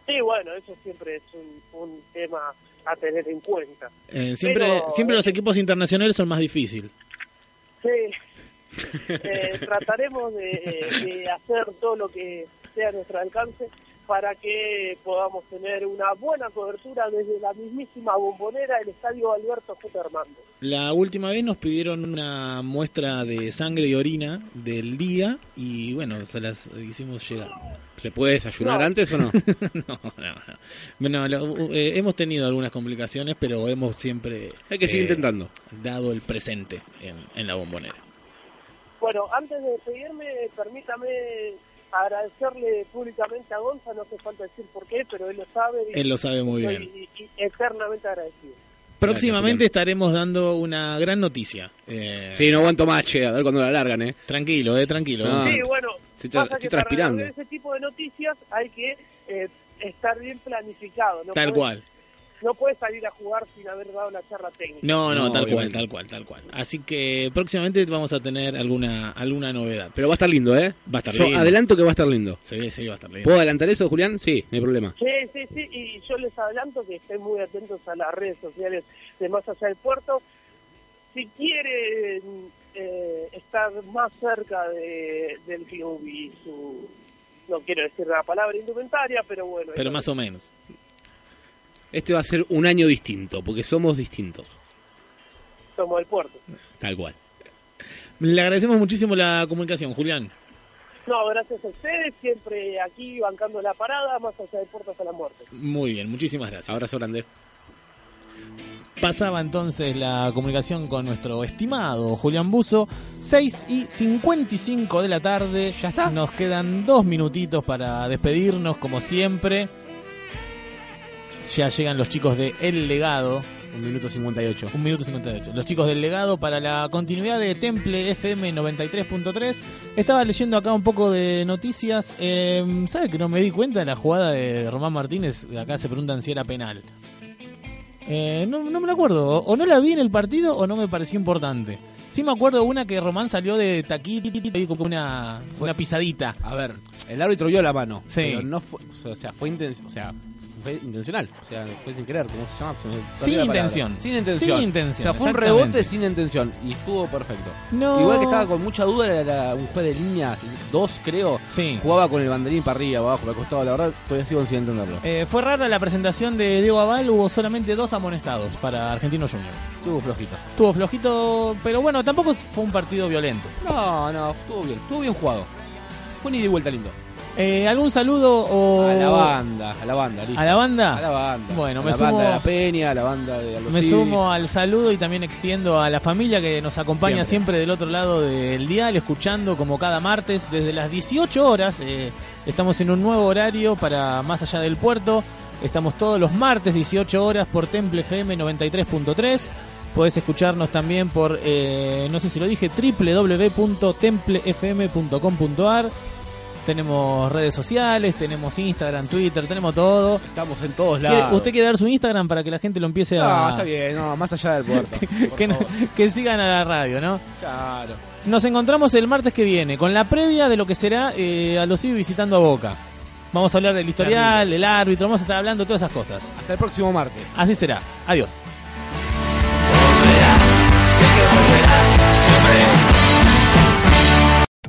Sí, bueno, eso siempre es un, un tema a tener en cuenta. Eh, siempre, Pero, siempre eh, los equipos internacionales son más difíciles. Sí, Eh, trataremos de, de hacer todo lo que sea a nuestro alcance para que podamos tener una buena cobertura desde la mismísima bombonera del estadio Alberto J. Armando. La última vez nos pidieron una muestra de sangre y orina del día y bueno, se las hicimos llegar. ¿Se puede desayunar No. antes o no? no, no, no. Bueno, lo- eh, hemos tenido algunas complicaciones, pero hemos siempre eh, Hay que seguir intentando. dado el presente en, en la bombonera. Bueno, antes de despedirme, permítame agradecerle públicamente a Gonza, no hace falta decir por qué, pero él lo sabe. y Él lo sabe muy bien. y- y eternamente agradecido. Próximamente estaremos dando una gran noticia. Eh, Sí, no aguanto más, che, a ver cuándo la largan, ¿eh? Tranquilo, eh, tranquilo. No. Sí, bueno, Estoy, tra- pasa estoy que para transpirando. ver ese tipo de noticias hay que eh, estar bien planificado. No Tal cual. No puedes salir a jugar sin haber dado la charla técnica. No, no, No, tal cual, tal cual, tal cual. Así que próximamente vamos a tener alguna alguna novedad. Pero va a estar lindo, ¿eh? Va a estar Yo lindo. adelanto que va a estar lindo. Sí, sí, va a estar lindo. ¿Puedo adelantar eso, Julián? Sí, no hay problema. Sí, sí, sí, y yo les adelanto que estén muy atentos a las redes sociales de Más Allá del Puerto. Si quieren eh, estar más cerca de, del club y su, no quiero decir la palabra indumentaria, pero bueno. Pero más o menos. Este va a ser un año distinto, porque somos distintos. Somos del puerto. Tal cual. Le agradecemos muchísimo la comunicación, Julián. No, gracias a ustedes, siempre aquí bancando la parada, más allá del puerto hasta la muerte. Muy bien, muchísimas gracias. Abrazo grande. Pasaba entonces la comunicación con nuestro estimado Julián Buzo. 6 y 55 de la tarde. Ya está. Nos quedan dos minutitos para despedirnos, como siempre. Ya llegan los chicos de El Legado Un minuto 58. Un minuto 58. Los chicos del legado para la continuidad de Temple FM 93.3. Estaba leyendo acá un poco de noticias. Eh, ¿Sabe que no me di cuenta de la jugada de Román Martínez? Acá se preguntan si era penal. Eh, no, no me lo acuerdo. O no la vi en el partido o no me pareció importante. Sí me acuerdo una que Román salió de taquito y como una, una pisadita. A ver, el árbitro vio la mano. Sí. Pero no fue, o sea, fue, inten- o sea, fue intencional. O sea, fue sin querer, ¿cómo se llama? Se me perdió Sin intención. Sin intención. Sin intención, O sea, fue un rebote sin intención y estuvo perfecto. No. Igual que estaba con mucha duda, era un juez de línea, dos creo. Sí. Jugaba con el banderín para arriba, abajo, para costado. La verdad, todavía sigo sin entenderlo. Eh, fue rara la presentación de Diego Aval, hubo solamente dos amonestados para Argentino Junior. Estuvo flojito. Estuvo flojito, pero bueno, tampoco fue un partido violento. No, no, estuvo bien. Estuvo bien jugado. Fue un ida y vuelta lindo. Eh, ¿Algún saludo o...? A la banda, a la banda, listo. ¿A la banda? A la banda. Bueno, A me la sumo- banda de la Peña, a la banda de Aldo Me sumo al saludo y también extiendo a la familia que nos acompaña siempre, Siempre. del otro lado del dial, escuchando como cada martes desde las 18 horas. eh, estamos en un nuevo horario para Más Allá del Puerto. Estamos todos los martes 18 horas por Temple FM 93.3. Podés escucharnos también por, eh, no sé si lo dije, www.templefm.com.ar. Tenemos redes sociales, tenemos Instagram, Twitter, tenemos todo. Estamos en todos ¿Quiere- lados. ¿Usted quiere dar su Instagram para que la gente lo empiece No, a... está bien, no, más allá del puerto. que, no- sigan a la radio, ¿no? Claro. Nos encontramos el martes que viene con la previa de lo que será eh, a los visitando a Boca. Vamos a hablar del historial, del árbitro, vamos a estar hablando de todas esas cosas. Hasta el próximo martes. Así será. Adiós.